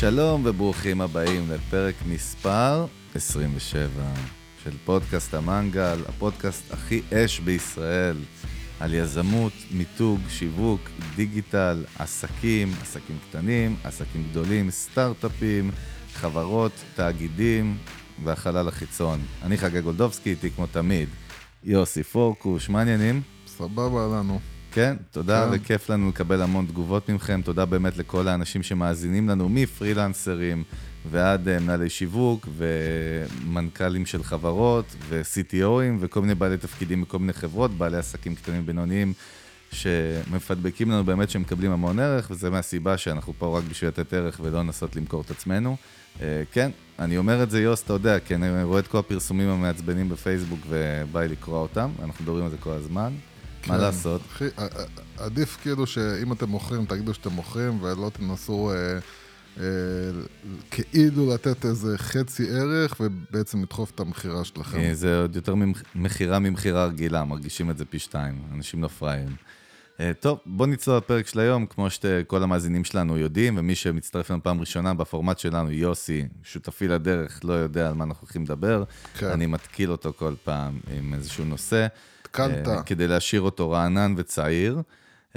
שלום וברוכים הבאים לפרק מספר 27 של פודקאסט המנגל, הפודקאסט הכי אש בישראל, על יזמות, מיתוג, שיווק, דיגיטל, עסקים, עסקים קטנים, עסקים גדולים, סטארט-אפים, חברות, תאגידים והחלל החיצון. אני חגי גולדובסקי, איתי כמו תמיד, יוסי פורקוש, מה העניינים? סבבה לנו. כן, תודה כן. וכיף לנו לקבל המון תגובות מכם. תודה באמת לכל האנשים שמאזינים לנו, מפרילנסרים ועד אה, מנהלי שיווק ומנכ"לים של חברות ו-CTOים וכל מיני בעלי תפקידים בכל מיני חברות, בעלי עסקים קטנים ובינוניים שמפדבקים לנו באמת שהם מקבלים המון ערך, וזה מהסיבה שאנחנו פה רק בשביל לתת ערך ולא לנסות למכור את עצמנו. אה, כן, אני אומר את זה, יוס, אתה יודע, כי אני רואה את כל הפרסומים המעצבנים בפייסבוק ובא לי לקרוא אותם, אנחנו מדברים על זה כל הזמן. מה כן. לעשות? אחי, עדיף כאילו שאם אתם מוכרים, תגידו שאתם מוכרים, ולא תנסו אה, אה, כאילו לתת איזה חצי ערך, ובעצם לדחוף את המכירה שלכם. אה, זה עוד יותר ממכירה ממכירה רגילה, מרגישים את זה פי שתיים, אנשים לא פראיירים. טוב, בוא נצלול לפרק של היום, כמו שכל המאזינים שלנו יודעים, ומי שמצטרף לנו פעם ראשונה בפורמט שלנו, יוסי, שותפי לדרך, לא יודע על מה אנחנו הולכים לדבר. כן. אני מתקיל אותו כל פעם עם איזשהו נושא. התקלת. אה, כדי להשאיר אותו רענן וצעיר.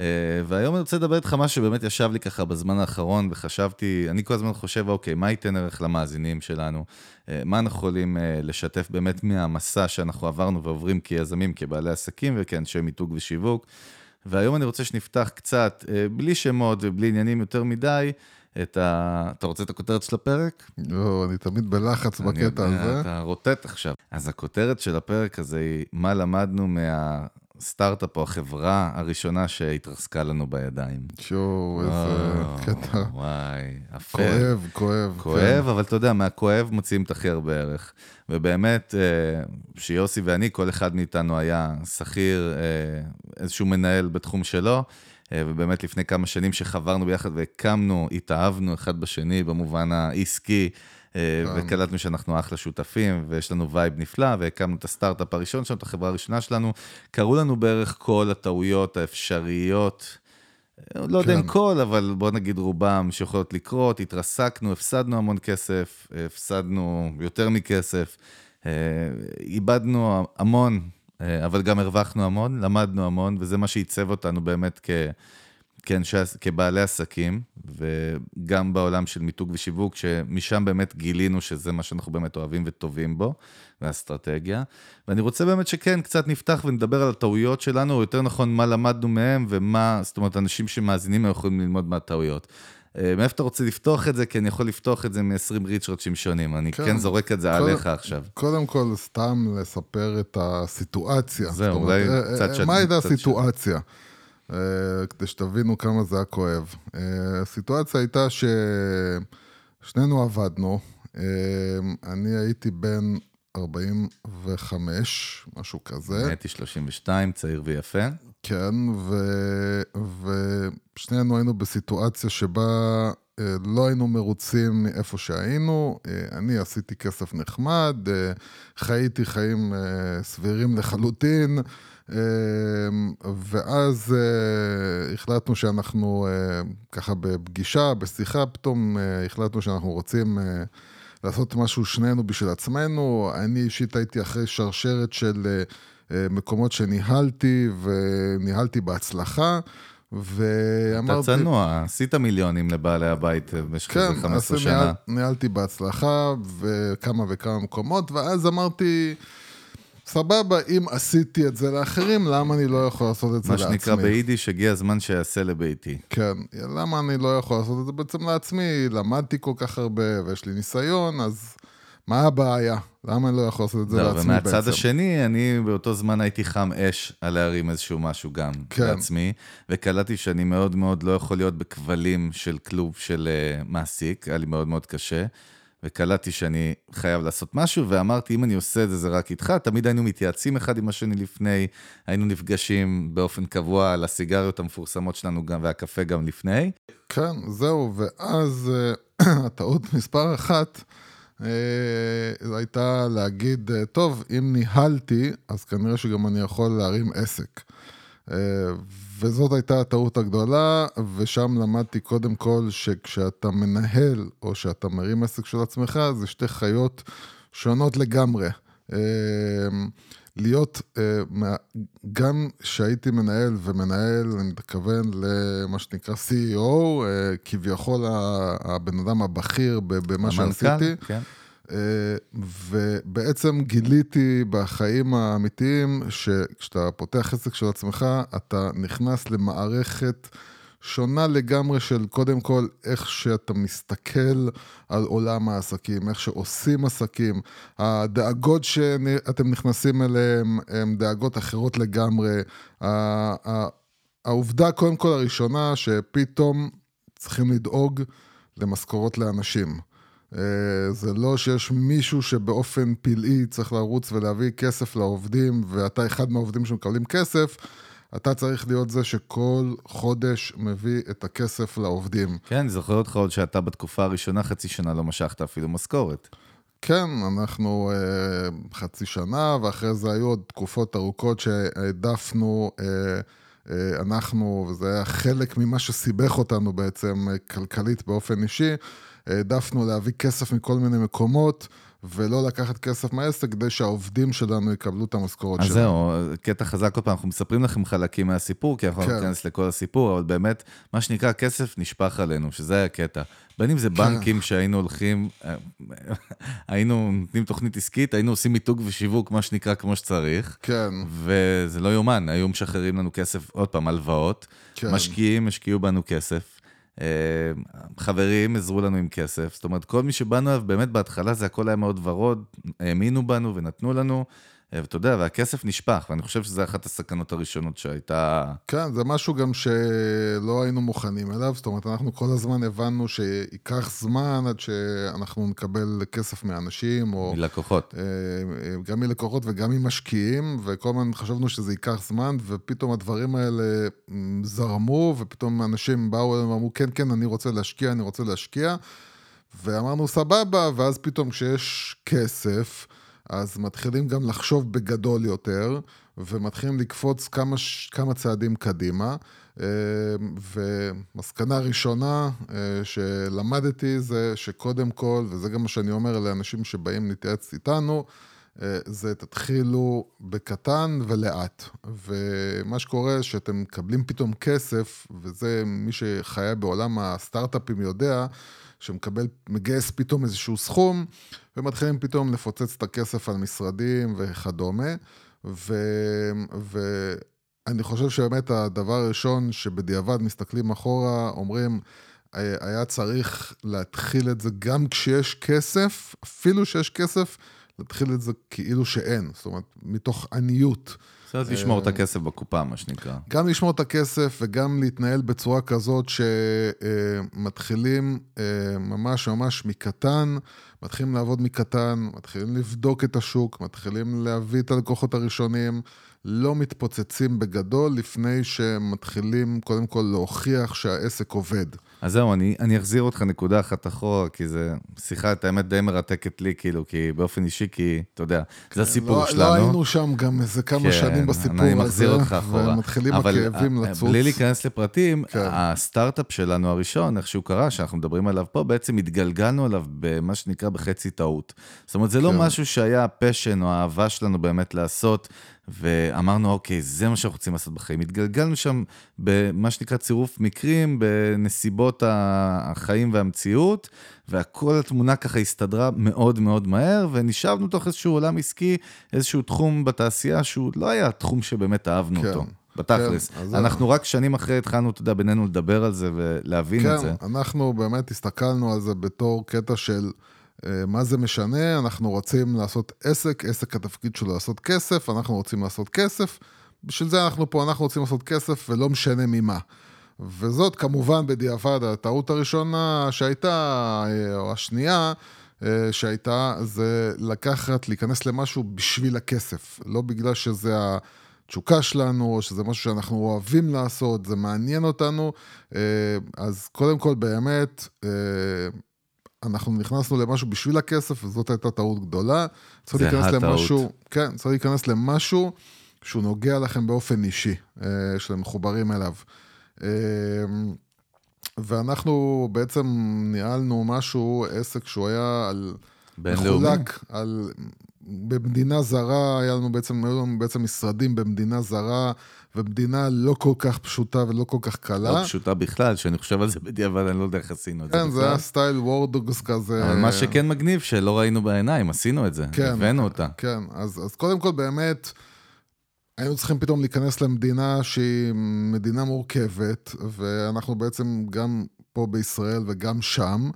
אה, והיום אני רוצה לדבר איתך משהו שבאמת ישב לי ככה בזמן האחרון, וחשבתי, אני כל הזמן חושב, אוקיי, מה ייתן ערך למאזינים שלנו? אה, מה אנחנו יכולים לשתף באמת מהמסע שאנחנו עברנו ועוברים כיזמים, כבעלי עסקים וכאנשי מיתוג ושיווק? והיום אני רוצה שנפתח קצת, בלי שמות ובלי עניינים יותר מדי, את ה... אתה רוצה את הכותרת של הפרק? לא, אני תמיד בלחץ אני בקטע יודע, הזה. אתה רוטט עכשיו. אז הכותרת של הפרק הזה היא, מה למדנו מהסטארט-אפ או החברה הראשונה שהתרסקה לנו בידיים. שואו, איזה קטע וואי, אפל. כואב, כואב. כואב, אבל אתה יודע, מהכואב מוציאים את הכי הרבה ערך. ובאמת, אה, שיוסי ואני, כל אחד מאיתנו היה שכיר, אה, איזשהו מנהל בתחום שלו, ובאמת לפני כמה שנים שחברנו ביחד והקמנו, התאהבנו אחד בשני במובן העסקי, אה, כן. וקלטנו שאנחנו אחלה שותפים, ויש לנו vibe נפלא, והקמנו את הסטארט-אפ הראשון שלנו, את החברה הראשונה שלנו. קרו לנו בערך כל הטעויות האפשריות. לא יודע אם כן. כל, אבל בוא נגיד רובם שיכולות לקרות, התרסקנו, הפסדנו המון כסף, הפסדנו יותר מכסף, אה, איבדנו המון, אה, אבל גם הרווחנו המון, למדנו המון, וזה מה שעיצב אותנו באמת כ... כאנשי, כבעלי עסקים, וגם בעולם של מיתוג ושיווק, שמשם באמת גילינו שזה מה שאנחנו באמת אוהבים וטובים בו, והאסטרטגיה. ואני רוצה באמת שכן, קצת נפתח ונדבר על הטעויות שלנו, או יותר נכון, מה למדנו מהם, ומה, זאת אומרת, אנשים שמאזינים יכולים ללמוד מהטעויות. אה, מאיפה אתה רוצה לפתוח את זה? כי אני יכול לפתוח את זה מ-20 ריצ'רצ'ים שונים. אני כן, כן. זורק את זה כל- עליך עכשיו. קודם כל, סתם לספר את הסיטואציה. זהו, זאת אולי אומרת, אה, קצת אה, שד- מה הייתה קצת הסיטואציה? אה, כדי שתבינו כמה זה היה כואב. אה, הסיטואציה הייתה ששנינו עבדנו. אה, אני הייתי בן 45, משהו כזה. הייתי 32, צעיר ויפה. כן, ו... ושנינו היינו בסיטואציה שבה אה, לא היינו מרוצים מאיפה שהיינו. אה, אני עשיתי כסף נחמד, אה, חייתי חיים סבירים לחלוטין, ואז החלטנו שאנחנו ככה בפגישה, בשיחה, פתאום החלטנו שאנחנו רוצים... לעשות משהו שנינו בשביל עצמנו. אני אישית הייתי אחרי שרשרת של אה, אה, מקומות שניהלתי, וניהלתי בהצלחה, אתה ואמרתי... צנוע, עשית מיליונים לבעלי הבית אה, במשך כן, איזה 15 אז שנה. ניהל, ניהלתי בהצלחה וכמה וכמה מקומות, ואז אמרתי, סבבה, אם עשיתי את זה לאחרים, למה אני לא יכול לעשות את זה מה לעצמי? שנקרא ביידיש, הגיע הזמן שיעשה לביתי. כן, למה אני לא יכול לעשות את זה בעצם לעצמי? למדתי כל כך הרבה ויש לי ניסיון, אז מה הבעיה? למה אני לא יכול לעשות את זה לא, לעצמי בעצם? ומהצד השני, אני באותו זמן הייתי חם אש על להרים איזשהו משהו גם כן. לעצמי, וקלטתי שאני מאוד מאוד לא יכול להיות בכבלים של כלוב של אה, מעסיק, היה לי מאוד מאוד קשה. וקלטתי שאני חייב לעשות משהו, ואמרתי, אם אני עושה את זה, זה רק איתך. תמיד היינו מתייעצים אחד עם השני לפני, היינו נפגשים באופן קבוע על הסיגריות המפורסמות שלנו גם, והקפה גם לפני. כן, זהו, ואז אה, הטעות מספר אחת אה, הייתה להגיד, אה, טוב, אם ניהלתי, אז כנראה שגם אני יכול להרים עסק. אה, וזאת הייתה הטעות הגדולה, ושם למדתי קודם כל שכשאתה מנהל או שאתה מרים עסק של עצמך, זה שתי חיות שונות לגמרי. אה, להיות, אה, גם כשהייתי מנהל ומנהל, אני מתכוון למה שנקרא CEO, כביכול הבן אדם הבכיר במה שעשיתי. כן. ובעצם גיליתי בחיים האמיתיים שכשאתה פותח עסק של עצמך, אתה נכנס למערכת שונה לגמרי של קודם כל איך שאתה מסתכל על עולם העסקים, איך שעושים עסקים. הדאגות שאתם נכנסים אליהן הן דאגות אחרות לגמרי. העובדה קודם כל הראשונה שפתאום צריכים לדאוג למשכורות לאנשים. אה, זה לא שיש מישהו שבאופן פלאי צריך לרוץ ולהביא כסף לעובדים, ואתה אחד מהעובדים שמקבלים כסף, אתה צריך להיות זה שכל חודש מביא את הכסף לעובדים. כן, אני זוכר אותך עוד שאתה בתקופה הראשונה, חצי שנה לא משכת אפילו משכורת. כן, אנחנו אה, חצי שנה, ואחרי זה היו עוד תקופות ארוכות שהעדפנו, אה, אה, אנחנו, וזה היה חלק ממה שסיבך אותנו בעצם אה, כלכלית באופן אישי. העדפנו להביא כסף מכל מיני מקומות, ולא לקחת כסף מהעסק כדי שהעובדים שלנו יקבלו את המשכורות שלנו. אז זהו, קטע חזק כל פעם, אנחנו מספרים לכם חלקים מהסיפור, כי אנחנו לא כן. ניכנס לכל הסיפור, אבל באמת, מה שנקרא, כסף נשפך עלינו, שזה היה הקטע. בין אם זה כן. בנקים שהיינו הולכים, אה, היינו נותנים תוכנית עסקית, היינו עושים מיתוג ושיווק, מה שנקרא, כמו שצריך. כן. וזה לא יאומן, היו משחררים לנו כסף, עוד פעם, הלוואות. כן. משקיעים, השקיעו בנו כסף. אה, חברים עזרו לנו עם כסף, זאת אומרת, כל מי שבאנו אליו, באמת בהתחלה זה הכל היה מאוד ורוד, האמינו בנו ונתנו לנו, ואתה יודע, והכסף נשפך, ואני חושב שזו אחת הסכנות הראשונות שהייתה... כן, זה משהו גם שלא היינו מוכנים אליו, זאת אומרת, אנחנו כל הזמן הבנו שייקח זמן עד שאנחנו נקבל כסף מאנשים, או... מלקוחות. אה, גם מלקוחות וגם ממשקיעים, וכל הזמן חשבנו שזה ייקח זמן, ופתאום הדברים האלה זרמו, ופתאום אנשים באו אלינו ואמרו, כן, כן, אני רוצה להשקיע, אני רוצה להשקיע, ואמרנו, סבבה, ואז פתאום כשיש כסף, אז מתחילים גם לחשוב בגדול יותר, ומתחילים לקפוץ כמה, כמה צעדים קדימה. אה, ומסקנה ראשונה אה, שלמדתי זה שקודם כל, וזה גם מה שאני אומר לאנשים שבאים להתייעץ איתנו, אה, זה תתחילו בקטן ולאט. ומה שקורה, שאתם מקבלים פתאום כסף, וזה מי שחיה בעולם הסטארט-אפים יודע, שמקבל, מגייס פתאום איזשהו סכום, ומתחילים פתאום לפוצץ את הכסף על משרדים וכדומה. ו... ואני חושב שבאמת הדבר הראשון שבדיעבד מסתכלים אחורה, אומרים, היה צריך להתחיל את זה גם כשיש כסף, אפילו שיש כסף, להתחיל את זה כאילו שאין, זאת אומרת, מתוך עניות. זאת לשמור את הכסף בקופה, מה שנקרא. גם לשמור את הכסף וגם להתנהל בצורה כזאת שמתחילים אה, ממש ממש מקטן, מתחילים לעבוד מקטן, מתחילים לבדוק את השוק, מתחילים להביא את הלקוחות הראשונים, לא מתפוצצים בגדול לפני שמתחילים קודם כל להוכיח שהעסק עובד. אז זהו, אני, אני אחזיר אותך נקודה אחת אחורה, כי זו שיחה, את האמת, די מרתקת לי, כאילו, כי באופן אישי, כי, אתה יודע, כן, זה הסיפור לא, שלנו. לא היינו שם גם איזה כמה כן, שנים בסיפור הזה. אני מחזיר אותך אחורה. ומתחילים הכאבים לצוץ. בלי להיכנס לפרטים, כן. הסטארט-אפ שלנו הראשון, איך שהוא קרה, שאנחנו מדברים עליו פה, בעצם התגלגלנו עליו במה שנקרא בחצי טעות. זאת אומרת, זה לא כן. לא משהו שהיה הפשן או האהבה שלנו באמת לעשות. ואמרנו, אוקיי, זה מה שאנחנו רוצים לעשות בחיים. התגלגלנו שם במה שנקרא צירוף מקרים, בנסיבות החיים והמציאות, והכל התמונה ככה הסתדרה מאוד מאוד מהר, ונשאבנו תוך איזשהו עולם עסקי, איזשהו תחום בתעשייה שהוא לא היה תחום שבאמת אהבנו כן. אותו. בתכלס. כן, אנחנו רק שנים אחרי התחלנו, אתה יודע, בינינו לדבר על זה ולהבין כן, את זה. כן, אנחנו באמת הסתכלנו על זה בתור קטע של... אה, מה זה משנה? אנחנו רוצים לעשות עסק, עסק התפקיד שלו לעשות כסף, אנחנו רוצים לעשות כסף, בשביל זה אנחנו פה, אנחנו רוצים לעשות כסף ולא משנה ממה. וזאת כמובן בדיעבד הטעות הראשונה שהייתה, אה, או השנייה, אה, שהייתה, זה לקחת, להיכנס למשהו בשביל הכסף, לא בגלל שזה התשוקה שלנו, או שזה משהו שאנחנו אוהבים לעשות, זה מעניין אותנו. אז קודם כל, באמת, אנחנו נכנסנו למשהו בשביל הכסף, וזאת הייתה טעות גדולה. זה הטעות. למשהו, כן, צריך להיכנס למשהו שהוא נוגע לכם באופן אישי, אה, שאתם מחוברים אליו. אה, ואנחנו בעצם ניהלנו משהו, עסק שהוא היה על... בינלאומי. מחולק על... במדינה זרה, היה לנו בעצם, היו לנו בעצם משרדים במדינה זרה, ומדינה לא כל כך פשוטה ולא כל כך קלה. לא פשוטה בכלל, שאני חושב על זה בדיעבד, אני לא יודע איך עשינו את זה כן, זה. היה סטייל וורדוגס כזה. אבל מה שכן מגניב, שלא ראינו בעיניים, עשינו את זה, כן, הבאנו אותה. כן, אז, אז קודם כל באמת, היינו צריכים פתאום להיכנס למדינה שהיא מדינה מורכבת, ואנחנו בעצם גם פה בישראל וגם שם,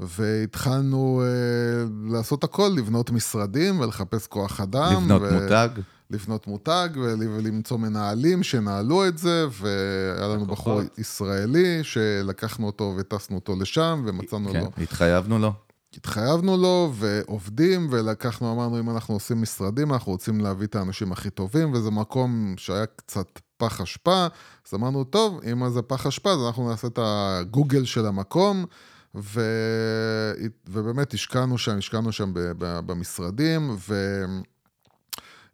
והתחלנו אה, לעשות הכל, לבנות משרדים ולחפש כוח אדם. לבנות ו- מותג, לבנות מותג ול- ולמצוא מנהלים שנהלו את זה, והיה לנו. בחור ישראלי שלקחנו אותו וטסנו אותו לשם, ומצאנו כן, לו התחייבנו לו. התחייבנו לו, ועובדים, ולקחנו, אמרנו, אם אנחנו עושים משרדים, אנחנו רוצים להביא את האנשים הכי טובים, וזה מקום שהיה קצת פח אשפה, אז אמרנו, טוב, אם זה פח אשפה, אז אנחנו נעשה את הגוגל של המקום, ו... ובאמת השקענו שם, השקענו שם במשרדים,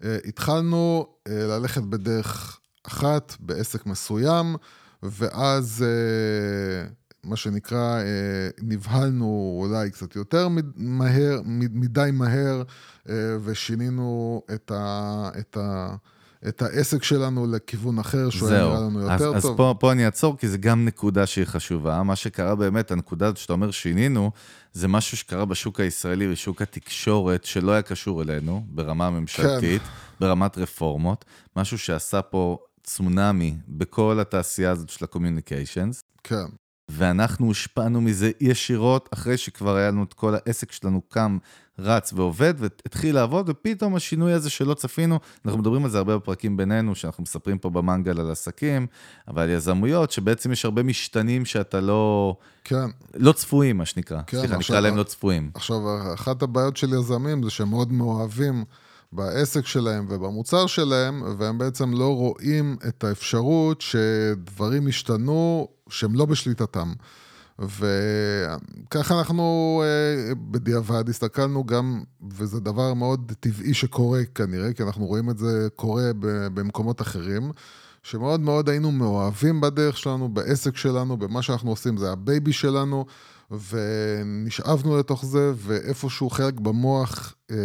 והתחלנו אה, ללכת בדרך אחת, בעסק מסוים, ואז אה, מה שנקרא, אה, נבהלנו אולי קצת יותר מהר, מד- מדי מהר, אה, ושינינו את, ה, את, ה, את העסק שלנו לכיוון אחר, שהוא היה נראה לנו אז, יותר אז טוב. פה, פה אני אעצור, כי זה גם נקודה שהיא חשובה. מה שקרה באמת, הנקודה הזאת שאתה אומר שינינו, זה משהו שקרה בשוק הישראלי, בשוק התקשורת, שלא היה קשור אלינו, ברמה ממשלתית, כן. ברמת רפורמות, משהו שעשה פה צונאמי בכל התעשייה הזאת של ה-communications, כן, ואנחנו הושפענו מזה ישירות, אחרי שכבר היה לנו את כל העסק שלנו קם, רץ ועובד, והתחיל לעבוד, ופתאום השינוי הזה שלא צפינו, אנחנו מדברים על זה הרבה בפרקים בינינו, שאנחנו מספרים פה במנגל על עסקים, אבל יזמויות, שבעצם יש הרבה משתנים שאתה לא, כן. לא צפויים, מה שנקרא. כן, סליחה, נקרא להם לא צפויים. עכשיו, אחת הבעיות של יזמים זה שהם מאוד מאוהבים בעסק שלהם ובמוצר שלהם, והם בעצם לא רואים את האפשרות שדברים ישתנו שהם לא בשליטתם. וככה אנחנו אה, בדיעבד הסתכלנו גם, וזה דבר מאוד טבעי שקורה כנראה, כי אנחנו רואים את זה קורה במקומות אחרים, שמאוד מאוד היינו מאוהבים בדרך שלנו, בעסק שלנו, במה שאנחנו עושים, זה ה baby שלנו, ונשאבנו לתוך זה, ואיפשהו חלק במוח אה,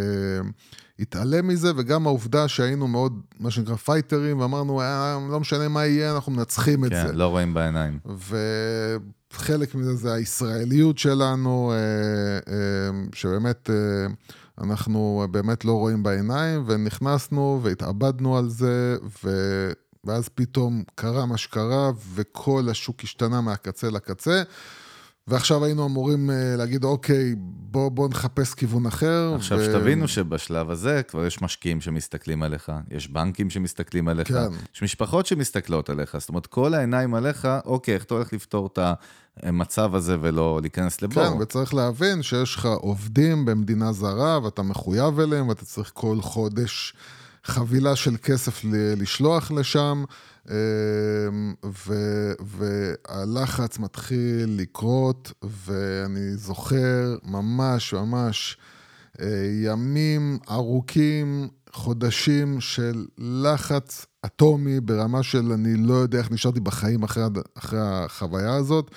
התעלם מזה, וגם העובדה שהיינו מאוד, מה שנקרא, פייטרים, ואמרנו, אה, לא משנה מה יהיה, אנחנו מנצחים את כן, זה. לא רואים בעיניים. וחלק מזה זה הישראליות שלנו, אה, אה, שבאמת אה, אנחנו באמת לא רואים בעיניים, ונכנסנו והתאבדנו על זה, ו... ואז פתאום קרה מה שקרה, וכל השוק השתנה מהקצה לקצה. ועכשיו היינו אמורים אה, להגיד, אוקיי, בוא, בוא נחפש כיוון אחר. עכשיו, ו- שתבינו שבשלב הזה כבר יש משקיעים שמסתכלים עליך, יש בנקים שמסתכלים עליך, כן. יש משפחות שמסתכלות עליך, זאת אומרת, כל העיניים עליך, אוקיי, איך אתה הולך לפתור את המצב הזה ולא להיכנס לבור? כן, וצריך להבין שיש לך עובדים במדינה זרה, ואתה מחויב אליהם, ואתה צריך כל חודש חבילה של כסף לשלוח לשם, ו- והלחץ מתחיל לקרות, ואני זוכר ממש ממש אה, ימים ארוכים, חודשים של לחץ אטומי ברמה של אני לא יודע איך נשארתי בחיים אחרי, אחרי החוויה הזאת.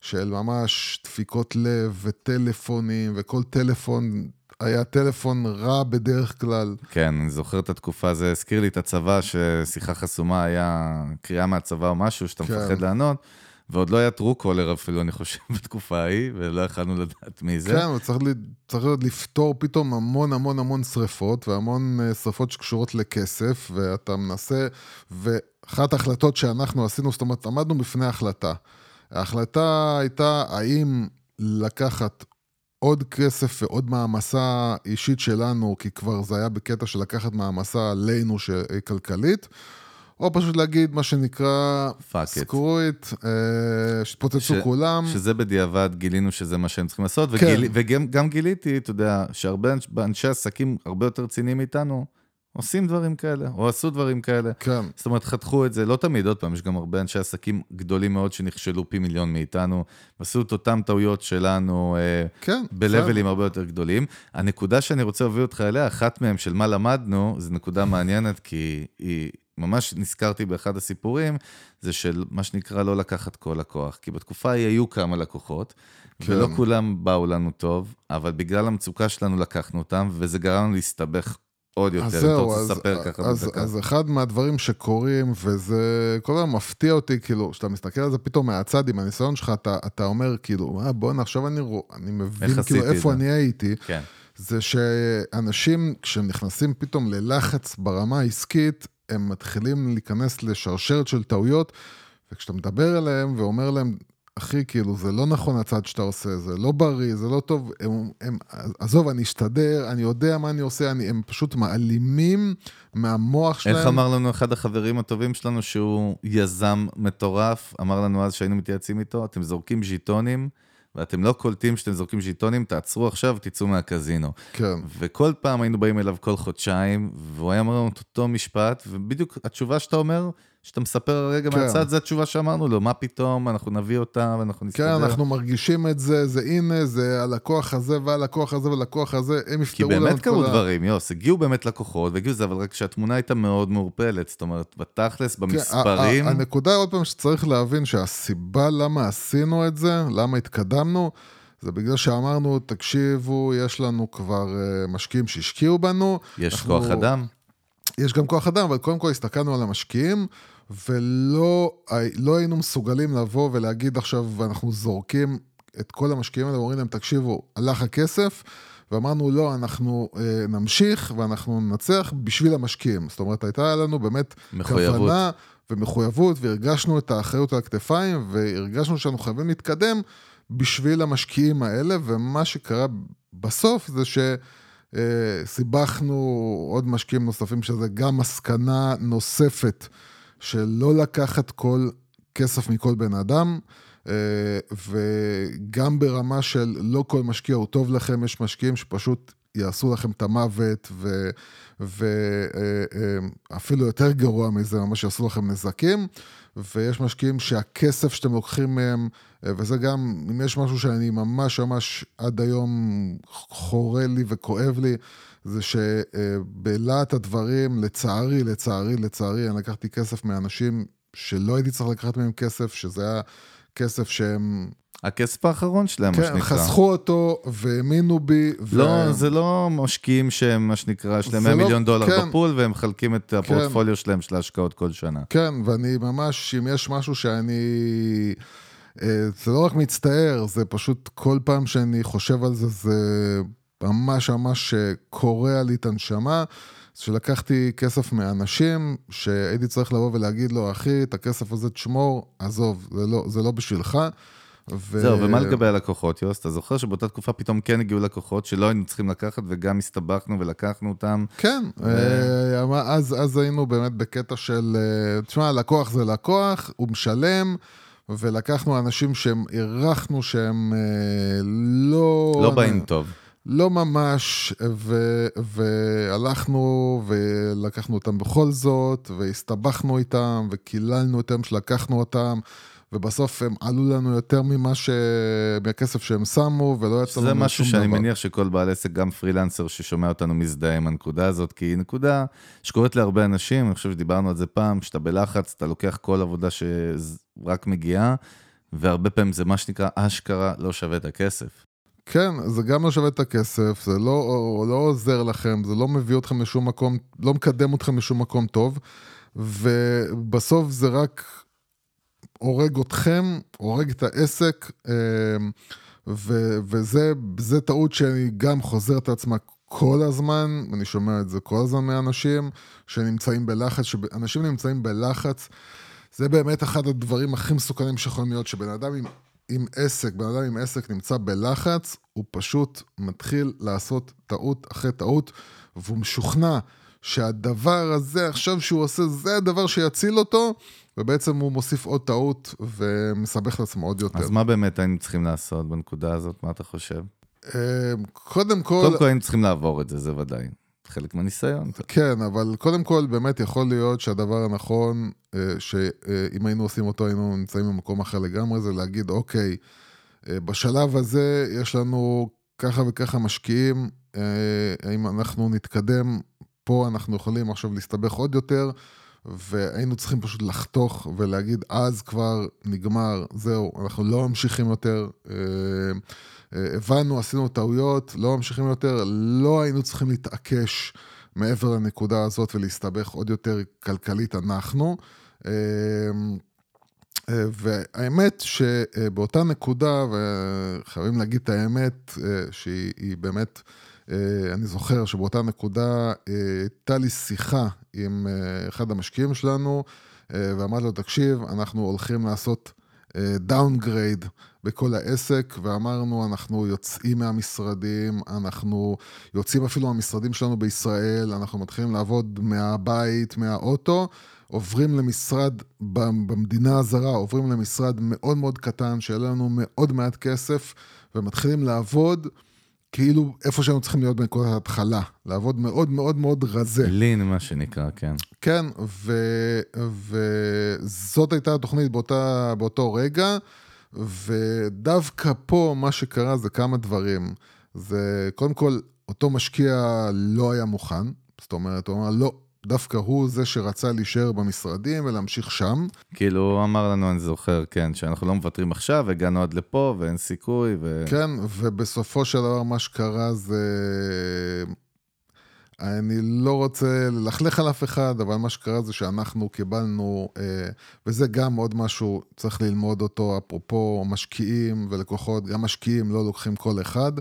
של ממש דפיקות לב וטלפונים, וכל טלפון היה טלפון רע בדרך כלל. כן, אני זוכר את התקופה, זה הזכיר לי את הצבא, ששיחה חסומה היה קריאה מהצבא או משהו, שאתה כן. מפחד לענות, ועוד לא היה טרו קולר אפילו, אני חושב, בתקופה ההיא, ולא יכלנו לדעת מי זה. כן, וצריך לי, צריך להיות לפתור פתאום המון המון המון שריפות, והמון אה, שריפות שקשורות לכסף, ואתה מנסה, ואחת ההחלטות שאנחנו עשינו, זאת אומרת, עמדנו בפני החלטה. ההחלטה הייתה האם לקחת עוד כסף ועוד מעמסה אישית שלנו, כי כבר זה היה בקטע של לקחת מעמסה עלינו ש- כלכלית, או פשוט להגיד מה שנקרא, את. סקרו איט, שתפוצצו ש- כולם. שזה בדיעבד גילינו שזה מה שהם צריכים לעשות, כן. וגיל, וגם גם גיליתי, אתה יודע, שהרבה אנש- אנשי עסקים הרבה יותר רציניים מאיתנו, עושים דברים כאלה, או עשו דברים כאלה. כן. זאת אומרת, חתכו את זה, לא תמיד, עוד פעם, יש גם הרבה אנשי עסקים גדולים מאוד שנכשלו פי מיליון מאיתנו, ועשו את אותן טעויות שלנו אה, כן, ב-levelים הרבה יותר גדולים. הנקודה שאני רוצה להביא אותך אליה, אחת מהן של מה למדנו, זו נקודה מעניינת, כי היא... ממש נזכרתי באחד הסיפורים, זה של מה שנקרא לא לקחת כל לקוח. כי בתקופה ההיא היו כמה לקוחות, כן. ולא כולם באו לנו טוב, אבל בגלל המצוקה שלנו לקחנו אותם, וזה גרם לנו להסתבך עוד יותר, אם אתה רוצה לספר ככה אז, בדקה. אז אחד מהדברים שקורים, וזה כל הזמן מפתיע אותי, כאילו, כשאתה מסתכל על זה פתאום מהצד עם הניסיון שלך, אתה, אתה אומר, כאילו, אה, בואנה, עכשיו אני, אני מבין כאילו איפה אני הייתי. כן. זה שאנשים, כשהם נכנסים פתאום ללחץ ברמה העסקית, הם מתחילים להיכנס לשרשרת של טעויות, וכשאתה מדבר אליהם ואומר להם, אחי, כאילו, זה לא נכון הצד שאתה עושה, זה לא בריא, זה לא טוב, הם, הם, עזוב, אני אשתדר, אני יודע מה אני עושה, אני, הם פשוט מעלימים מהמוח שלהם. איך אמר לנו אחד החברים הטובים שלנו, שהוא יזם מטורף, אמר לנו אז שהיינו מתייעצים איתו, אתם זורקים ז'יטונים, ואתם לא קולטים שאתם זורקים ז'יטונים, תעצרו עכשיו, תצאו מהקזינו. כן. וכל פעם היינו באים אליו כל חודשיים, והוא היה אומר לנו את אותו משפט, ובדיוק התשובה שאתה אומר, שאתה מספר הרגע כן. מהצד, זו התשובה שאמרנו לו, מה פתאום, אנחנו נביא אותה ואנחנו נסתדר. כן, אנחנו מרגישים את זה, זה הנה, זה הלקוח הזה והלקוח הזה והלקוח הזה, הם כי יפתרו לנו באמת את קרו כל ה... דברים, יוס, הגיעו באמת לקוחות, והגיעו לזה, אבל רק שהתמונה הייתה מאוד מעורפלת, זאת אומרת, בתכלס, כן, במספרים, ה- הנקודה עוד פעם שצריך להבין שהסיבה למה עשינו את זה, למה התקדמנו, זה בגלל שאמרנו, תקשיבו, יש לנו כבר אה, משקיעים שהשקיעו בנו. יש אנחנו- כוח אדם. יש גם כוח אדם, אבל קודם כל הסתכלנו על המשקיעים, ולא לא היינו מסוגלים לבוא ולהגיד עכשיו, אנחנו זורקים את כל המשקיעים האלה, ואומרים להם, תקשיבו, הלך הכסף, ואמרנו, לא, אנחנו אה, נמשיך ואנחנו ננצח בשביל המשקיעים. זאת אומרת, הייתה לנו באמת מחויבות. כוונה ומחויבות, והרגשנו את האחריות על הכתפיים, והרגשנו שאנחנו חייבים להתקדם בשביל המשקיעים האלה, ומה שקרה בסוף זה ש... אה, סיבכנו עוד משקיעים נוספים, שזה גם מסקנה נוספת של לא לקחת כל כסף מכל בן אדם, אה, וגם ברמה של לא כל משקיע הוא טוב לכם, יש משקיעים שפשוט יעשו לכם את המוות, ואפילו יותר גרוע מזה, ממש יעשו לכם נזקים, ויש משקיעים שהכסף שאתם לוקחים מהם, אה, וזה גם, אם יש משהו שאני ממש ממש עד היום חורה לי וכואב לי, זה שבלהט הדברים, לצערי, לצערי, לצערי, אני לקחתי כסף מאנשים שלא הייתי צריך לקחת מהם כסף, שזה היה כסף שהם... הכסף האחרון שלהם, מה כן, שנקרא. חסכו אותו והאמינו בי. ו- לא, זה לא משקיעים שהם, מה שנקרא, יש להם זה 100 לא- מיליון דולר כן. בפול, והם מחלקים את הפורטפוליו שלהם של ההשקעות כל שנה. כן, ואני ממש, אם יש משהו שאני... אה, זה לא רק מצטער, זה פשוט כל פעם שאני חושב על זה, זה ממש ממש אה, קורע לי את הנשמה. שלקחתי כסף מאנשים שהייתי צריך לבוא ולהגיד לו, אחי, את הכסף הזה תשמור, עזוב, זה לא, זה לא בשבילך. ו... זהו, ומה לגבי הלקוחות, יוס? אתה זוכר שבאותה תקופה פתאום כן הגיעו לקוחות שלא היינו צריכים לקחת, וגם הסתבכנו ולקחנו אותם. כן, אה, אבל אז, אז היינו באמת בקטע של, אה, תשמע, לקוח זה לקוח, הוא משלם, ולקחנו אנשים שהם, הערכנו שהם אה, לא... לא באים טוב. לא ממש, ו, והלכנו ולקחנו אותם בכל זאת, והסתבכנו איתם, וקיללנו אותם שלקחנו אותם, ובסוף הם עלו לנו יותר ממה ש... מהכסף שהם שמו, ולא יצא לנו זה שום דבר. משהו שאני מניח שכל בעל עסק, גם פרילנסר ששומע אותנו, מזדהה עם הנקודה הזאת, כי היא נקודה שקורית להרבה אנשים, אני חושב שדיברנו על זה פעם, כשאתה בלחץ, אתה לוקח כל עבודה שרק מגיעה, והרבה פעמים זה מה שנקרא אשכרה לא שווה את הכסף. כן, זה גם לא שווה את הכסף, זה לא, לא עוזר לכם, זה לא מביא אתכם לשום מקום, לא מקדם אתכם לשום מקום טוב, ובסוף זה רק הורג אתכם, הורג את העסק, אה, ו, וזה זה טעות שאני גם חוזרת את עצמה כל הזמן, אני שומע את זה כל הזמן מאנשים שנמצאים בלחץ, שאנשים נמצאים בלחץ, זה באמת אחד הדברים הכי מסוכנים שיכולים להיות, שבן אדם עם... עם עסק, בן אדם עם עסק נמצא בלחץ, הוא פשוט מתחיל לעשות טעות אחרי טעות, והוא משוכנע שהדבר הזה עכשיו שהוא עושה, זה הדבר שיציל אותו, ובעצם הוא מוסיף עוד טעות ומסבך את עצמו עוד יותר. אז מה באמת היינו צריכים לעשות בנקודה הזאת? מה אתה חושב? אה, קודם כל... קודם כל היינו צריכים לעבור את זה, זה ודאי. חלק מהניסיון. כן, אבל קודם כל, באמת יכול להיות שהדבר הנכון, שאם היינו עושים אותו, היינו נמצאים במקום אחר לגמרי, זה להגיד, אוקיי, בשלב הזה יש לנו ככה וככה משקיעים, האם אנחנו נתקדם, פה אנחנו יכולים עכשיו להסתבך עוד יותר, והיינו צריכים פשוט לחתוך ולהגיד, אז כבר נגמר, זהו, אנחנו לא ממשיכים יותר. הבנו, עשינו טעויות, לא ממשיכים יותר, לא היינו צריכים להתעקש מעבר לנקודה הזאת ולהסתבך עוד יותר כלכלית אנחנו. והאמת שבאותה נקודה, וחייבים להגיד את האמת, שהיא באמת, אני זוכר שבאותה נקודה הייתה לי שיחה עם אחד המשקיעים שלנו, ואמרתי לו, תקשיב, אנחנו הולכים לעשות downgrade בכל העסק, ואמרנו, אנחנו יוצאים מהמשרדים, אנחנו יוצאים אפילו מהמשרדים שלנו בישראל, אנחנו מתחילים לעבוד מהבית, מהאוטו, עוברים למשרד במדינה הזרה, עוברים למשרד מאוד מאוד קטן, שיהיה לנו מאוד מעט כסף, ומתחילים לעבוד. כאילו איפה שהיינו צריכים להיות בנקודת ההתחלה, לעבוד מאוד מאוד מאוד רזה. לין, מה שנקרא, כן. כן, ו, וזאת הייתה התוכנית באותה, באותו רגע, ודווקא פה מה שקרה זה כמה דברים. זה קודם כל, אותו משקיע לא היה מוכן, זאת אומרת, הוא אמר, לא, דווקא הוא זה שרצה להישאר במשרדים ולהמשיך שם. כאילו, הוא אמר לנו, אני זוכר, כן, שאנחנו לא מוותרים עכשיו, הגענו עד לפה ואין סיכוי. ו... כן, ובסופו של דבר מה שקרה זה... אני לא רוצה ללכלך על אף אחד, אבל מה שקרה זה שאנחנו קיבלנו, אה, וזה גם עוד משהו, צריך ללמוד אותו, אפרופו משקיעים ולקוחות, גם משקיעים לא לוקחים כל אחד.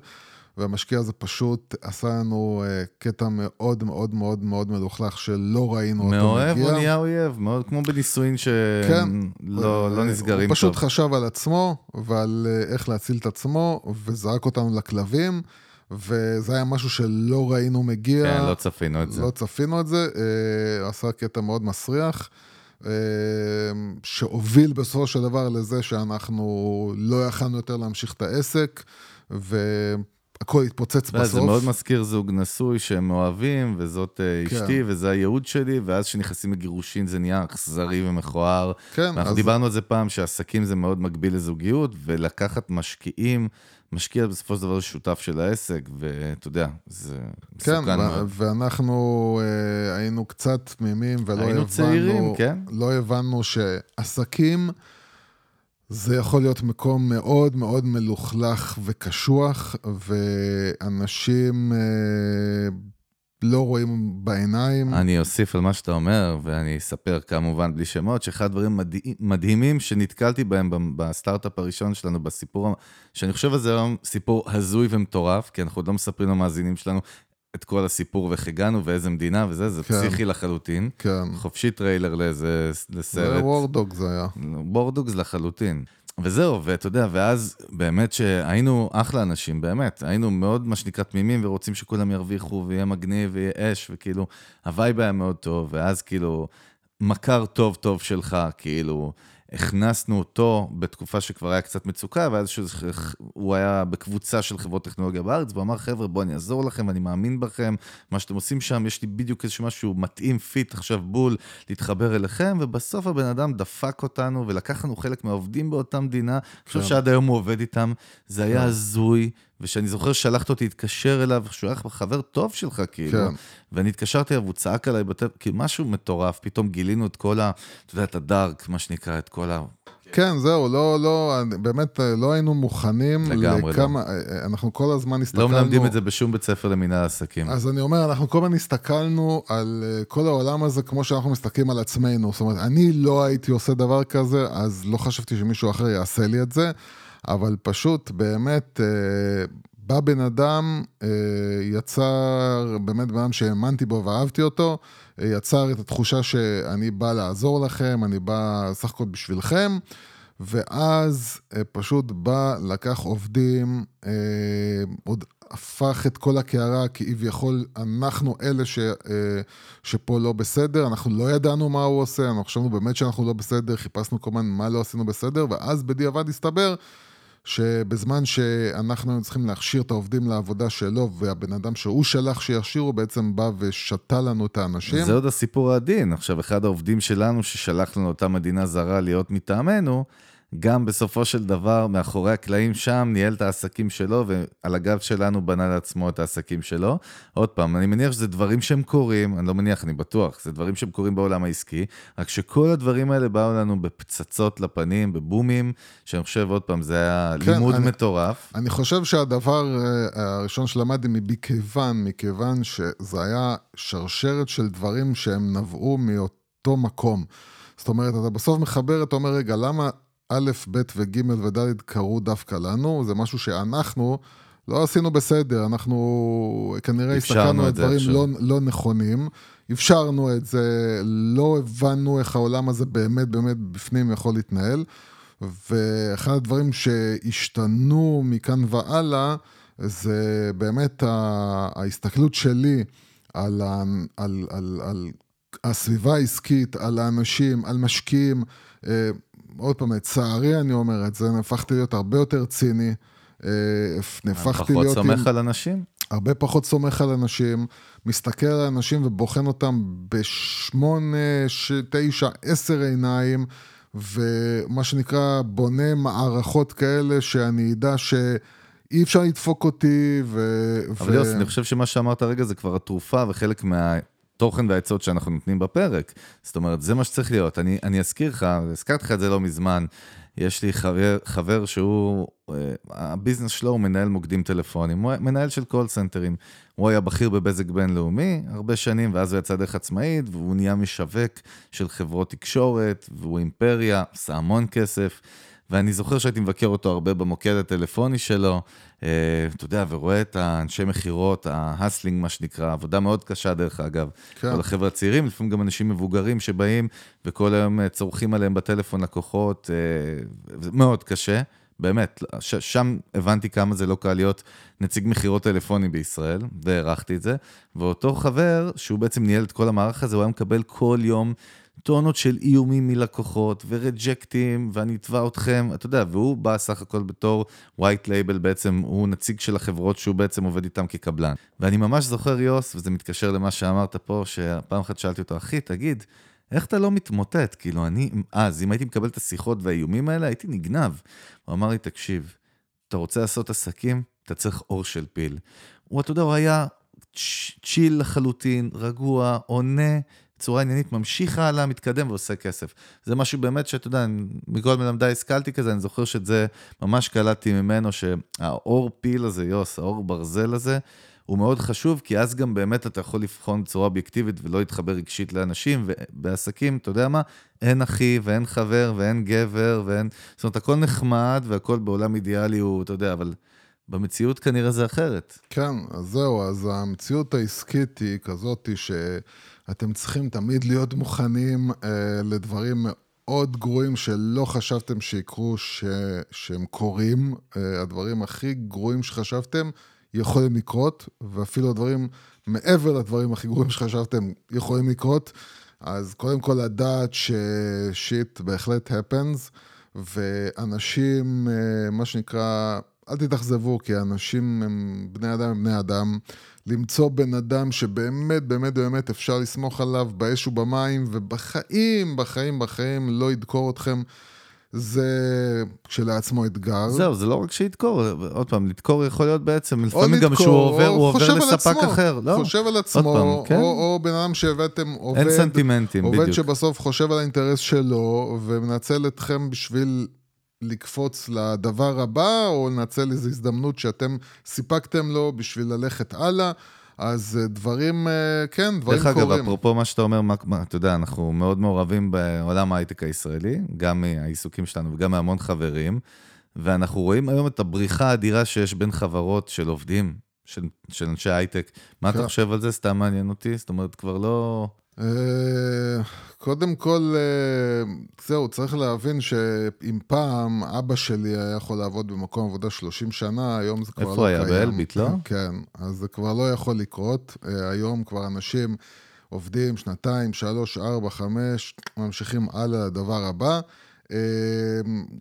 והמשקיע הזה פשוט עשה לנו uh, קטע מאוד מאוד מאוד מאוד מלוכלך שלא ראינו אותו מגיע. מאוהב או נהיה אויב, מאוד כמו בנישואין שלא כן, לא, לא נסגרים טוב. הוא פשוט חשב על עצמו ועל uh, איך להציל את עצמו, וזרק אותנו לכלבים. וזה היה משהו שלא ראינו מגיע. כן, לא צפינו את זה. לא צפינו את זה, עשה קטע מאוד מסריח, שהוביל בסופו של דבר לזה שאנחנו לא יכלנו יותר להמשיך את העסק, ו... הכל התפוצץ בסוף. זה מאוד מזכיר זוג נשוי שהם אוהבים, וזאת אה, כן. אשתי, וזה הייעוד שלי, ואז כשנכנסים לגירושין זה נהיה אכזרי ומכוער. כן. אנחנו אז... דיברנו על זה פעם, שעסקים זה מאוד מקביל לזוגיות, ולקחת משקיעים, משקיע בסופו של דבר שותף של העסק, ואתה יודע, זה כן, מסוכן מאוד. כן, ואנחנו אה, היינו קצת תמימים, ולא היינו הבנו... צעירים, כן. לא הבנו שעסקים... זה יכול להיות מקום מאוד מאוד מלוכלך וקשוח, ואנשים אה, לא רואים בעיניים. אני אוסיף על מה שאתה אומר, ואני אספר כמובן בלי שמות, שאחד הדברים מדהים, מדהימים שנתקלתי בהם בסטארט-אפ הראשון שלנו, בסיפור, שאני חושב על זה היום סיפור הזוי ומטורף, כי אנחנו עוד לא מספרים למאזינים שלנו את כל הסיפור ואיך הגענו ואיזה מדינה וזה, זה כן. פסיכי לחלוטין. כן. חופשי טריילר לאיזה, לסרט. זה War Dog זה היה. War Dogs לחלוטין. וזהו, ואתה יודע, ואז באמת שהיינו אחלה אנשים, באמת, היינו מאוד, מה שנקרא, תמימים ורוצים שכולם ירוויחו ויהיה מגניב ויהיה אש, וכאילו, ה vibe היה מאוד טוב, ואז כאילו, מכר טוב טוב שלך, כאילו, הכנסנו אותו בתקופה שכבר היה קצת מצוקה, ואז שהוא היה בקבוצה של חברות טכנולוגיה בארץ, והוא אמר, חבר'ה, בואו אני אעזור לכם, אני מאמין בכם, מה שאתם עושים שם, יש לי בדיוק איזשהו משהו מתאים, fit, עכשיו בול, להתחבר אליכם, ובסוף הבן אדם דפק אותנו, ולקח לנו חלק מהעובדים באותה מדינה, אני חושב כן. שעד היום הוא עובד איתם, זה היה כן. הזוי. ושאני זוכר ששלחת אותי להתקשר אליו, שהוא היה חבר טוב שלך, כאילו. כן. ואני התקשרתי אליו, הוא צעק עליי בטלפון, כאילו משהו מטורף, פתאום גילינו את כל ה... אתה יודע, את הדארק, מה שנקרא, את כל ה... כן, זהו, לא, לא, באמת לא היינו מוכנים לגמרי לכמה, לא. אנחנו כל הזמן הסתכלנו... לא מלמדים את זה בשום בית ספר למנהל עסקים. אז אני אומר, אנחנו כל הזמן הסתכלנו על אה, כל העולם הזה כמו שאנחנו מסתכלים על עצמנו. זאת אומרת, אני לא הייתי עושה דבר כזה, אז לא חשבתי שמישהו אחר יעשה לי את זה. אבל פשוט באמת אה, בא בן אדם, אה, יצר, באמת בן אדם שהאמנתי בו ואהבתי אותו, אה, יצר את התחושה שאני בא לעזור לכם, אני בא סך הכל בשבילכם. ואז פשוט בא, לקח עובדים, עוד הפך את כל הקערה, כביכול אנחנו אלה ש, שפה לא בסדר, אנחנו לא ידענו מה הוא עושה, אנחנו חשבנו באמת שאנחנו לא בסדר, חיפשנו כל הזמן מה לא עשינו בסדר, ואז בדיעבד הסתבר שבזמן שאנחנו היינו צריכים להכשיר את העובדים לעבודה שלו, והבן אדם שהוא שלח שיכשירו, בעצם בא ושתה לנו את האנשים. זה עוד הסיפור העדין. עכשיו, אחד העובדים שלנו ששלח לנו אותה מדינה זרה להיות מטעמנו, גם בסופו של דבר, מאחורי הקלעים שם, ניהל את העסקים שלו, ועל הגב שלנו בנה לעצמו את העסקים שלו. עוד פעם, אני מניח שזה דברים שהם קורים, אני לא מניח, אני בטוח, זה דברים שהם קורים בעולם העסקי, רק שכל הדברים האלה באו לנו בפצצות לפנים, בבומים, שאני חושב, עוד פעם, זה היה כן, לימוד אני, מטורף. אני חושב שהדבר אה, הראשון שלמדתי מכיוון, מכיוון שזה היה שרשרת של דברים שהם נבעו מאותו מקום. זאת אומרת, אתה בסוף מחבר, אתה אומר, רגע, למה א', ב' וג' וד' קרו דווקא לנו, זה משהו שאנחנו לא עשינו בסדר, אנחנו כנראה הסתכלנו על דברים לא, לא נכונים, אפשרנו את זה, לא הבנו איך העולם הזה באמת באמת בפנים יכול להתנהל, ואחד הדברים שהשתנו מכאן והלאה, זה באמת ההסתכלות שלי על, על, על, על, על הסביבה העסקית, על האנשים, על משקיעים. עוד פעם, לצערי אני אומר את זה, הפכתי להיות הרבה יותר ציני. אה, נהפכתי להיות... פחות סומך על אנשים? הרבה פחות סומך על אנשים, מסתכל על אנשים ובוחן אותם בשמונה, תשע, עשר עיניים, ומה שנקרא, בונה מערכות כאלה שאני אדע ש... אי אפשר לדפוק אותי, ו... אבל ו... יוס, אני חושב שמה שאמרת הרגע זה כבר התרופה וחלק מה... התוכן והעצות שאנחנו נותנים בפרק. זאת אומרת, זה מה שצריך להיות. אני, אני אזכיר לך, הזכרתי לך את זה לא מזמן, יש לי חבר, חבר שהוא, אה, הביזנס שלו הוא מנהל מוקדים טלפונים, הוא מנהל של call center ים. הוא היה בכיר בבזק בינלאומי הרבה שנים, ואז הוא יצא דרך עצמאית, והוא נהיה משווק של חברות תקשורת, והוא אימפריה, עשה המון כסף. ואני זוכר שהייתי מבקר אותו הרבה במוקד הטלפוני שלו, אה, אתה יודע, ורואה את האנשי מכירות, ההסלינג, מה שנקרא, עבודה מאוד קשה דרך אגב. כן. כל החבר'ה הצעירים, לפעמים גם אנשים מבוגרים שבאים וכל היום אה, צורכים עליהם בטלפון לקוחות, אה, זה מאוד קשה. באמת, ש- שם הבנתי כמה זה לא קל להיות נציג מכירות טלפוני בישראל, והערכתי את זה. ואותו חבר, שהוא בעצם ניהל את כל המערך הזה, הוא היה מקבל כל יום טונות של איומים מלקוחות ורג'קטים, ואני אתבע אתכם, אתה יודע, והוא בא סך הכל בתור white label בעצם, הוא נציג של החברות שהוא בעצם עובד איתם כקבלן. ואני ממש זוכר, יוס, וזה מתקשר למה שאמרת פה, שפעם אחת שאלתי אותו, אחי, תגיד, איך אתה לא מתמוטט? כאילו, אני, אז, אם הייתי מקבל את השיחות והאיומים האלה, הייתי נגנב. הוא אמר לי, תקשיב, אתה רוצה לעשות עסקים? אתה צריך אור של פיל. הוא, אתה יודע, הוא היה צ'יל לחלוטין, רגוע, עונה. בצורה עניינית, ממשיך הלאה, מתקדם ועושה כסף. זה משהו באמת שאתה יודע, מכל מלמדי השכלתי כזה, אני זוכר שאת זה ממש קלטתי ממנו, שהאור פיל הזה, יוס, האור ברזל הזה, הוא מאוד חשוב, כי אז גם באמת אתה יכול לבחון בצורה אובייקטיבית ולא להתחבר רגשית לאנשים, ובעסקים, אתה יודע מה? אין אחי ואין חבר ואין גבר ואין... זאת אומרת, הכל נחמד והכל בעולם אידיאלי הוא, אתה יודע, אבל... במציאות כנראה זה אחרת. כן, אז זהו, אז המציאות העסקית היא כזאת ש... אתם צריכים תמיד להיות מוכנים אה, לדברים מאוד גרועים שלא חשבתם שיקרו, ש... שהם קורים. אה, הדברים הכי גרועים שחשבתם יכולים לקרות, ואפילו הדברים מעבר לדברים הכי גרועים שחשבתם יכולים לקרות. אז קודם כל לדעת ששיט בהחלט happens, ואנשים, אה, מה שנקרא, אל תתאכזבו, כי אנשים הם בני אדם הם בני אדם. למצוא בן אדם שבאמת, באמת, באמת אפשר לסמוך עליו באש ובמים, ובחיים, בחיים, בחיים לא ידקור אתכם. זה כשלעצמו אתגר. זהו, זה לא רק שידקור, עוד פעם, לדקור יכול להיות בעצם, לפעמים גם שהוא עובר, הוא עובר לספק עצמו, אחר. לא, חושב על עצמו, פעם, כן? או, או בן אדם שהבאתם עובד, אין סנטימנטים, עובד בדיוק. שבסוף חושב על האינטרס שלו, ומנצל אתכם בשביל לקפוץ לדבר הבא, או לנצל איזו הזדמנות שאתם סיפקתם לו בשביל ללכת הלאה. אז אה, דברים, אה, כן, דברים דרך קורים. דרך אגב, אפרופו מה שאתה אומר, מה, מה, אתה יודע, אנחנו מאוד מעורבים בעולם ההייטק הישראלי, גם מהעיסוקים שלנו וגם מהמון חברים, ואנחנו רואים היום את הבריחה האדירה שיש בין חברות של עובדים, של, של אנשי הייטק. מה כן. אתה חושב על זה? סתם מעניין אותי? זאת אומרת, כבר לא... אה, קודם כל, אה, זהו, צריך להבין שאם פעם אבא שלי היה יכול לעבוד במקום עבודה 30 שנה, היום זה כבר לא קיים. איפה היה? באלביט, לא? כן, אז זה כבר לא יכול לקרות. אה, היום כבר אנשים עובדים שנתיים, שלוש, ארבע, חמש, ממשיכים הלאה לדבר הבא.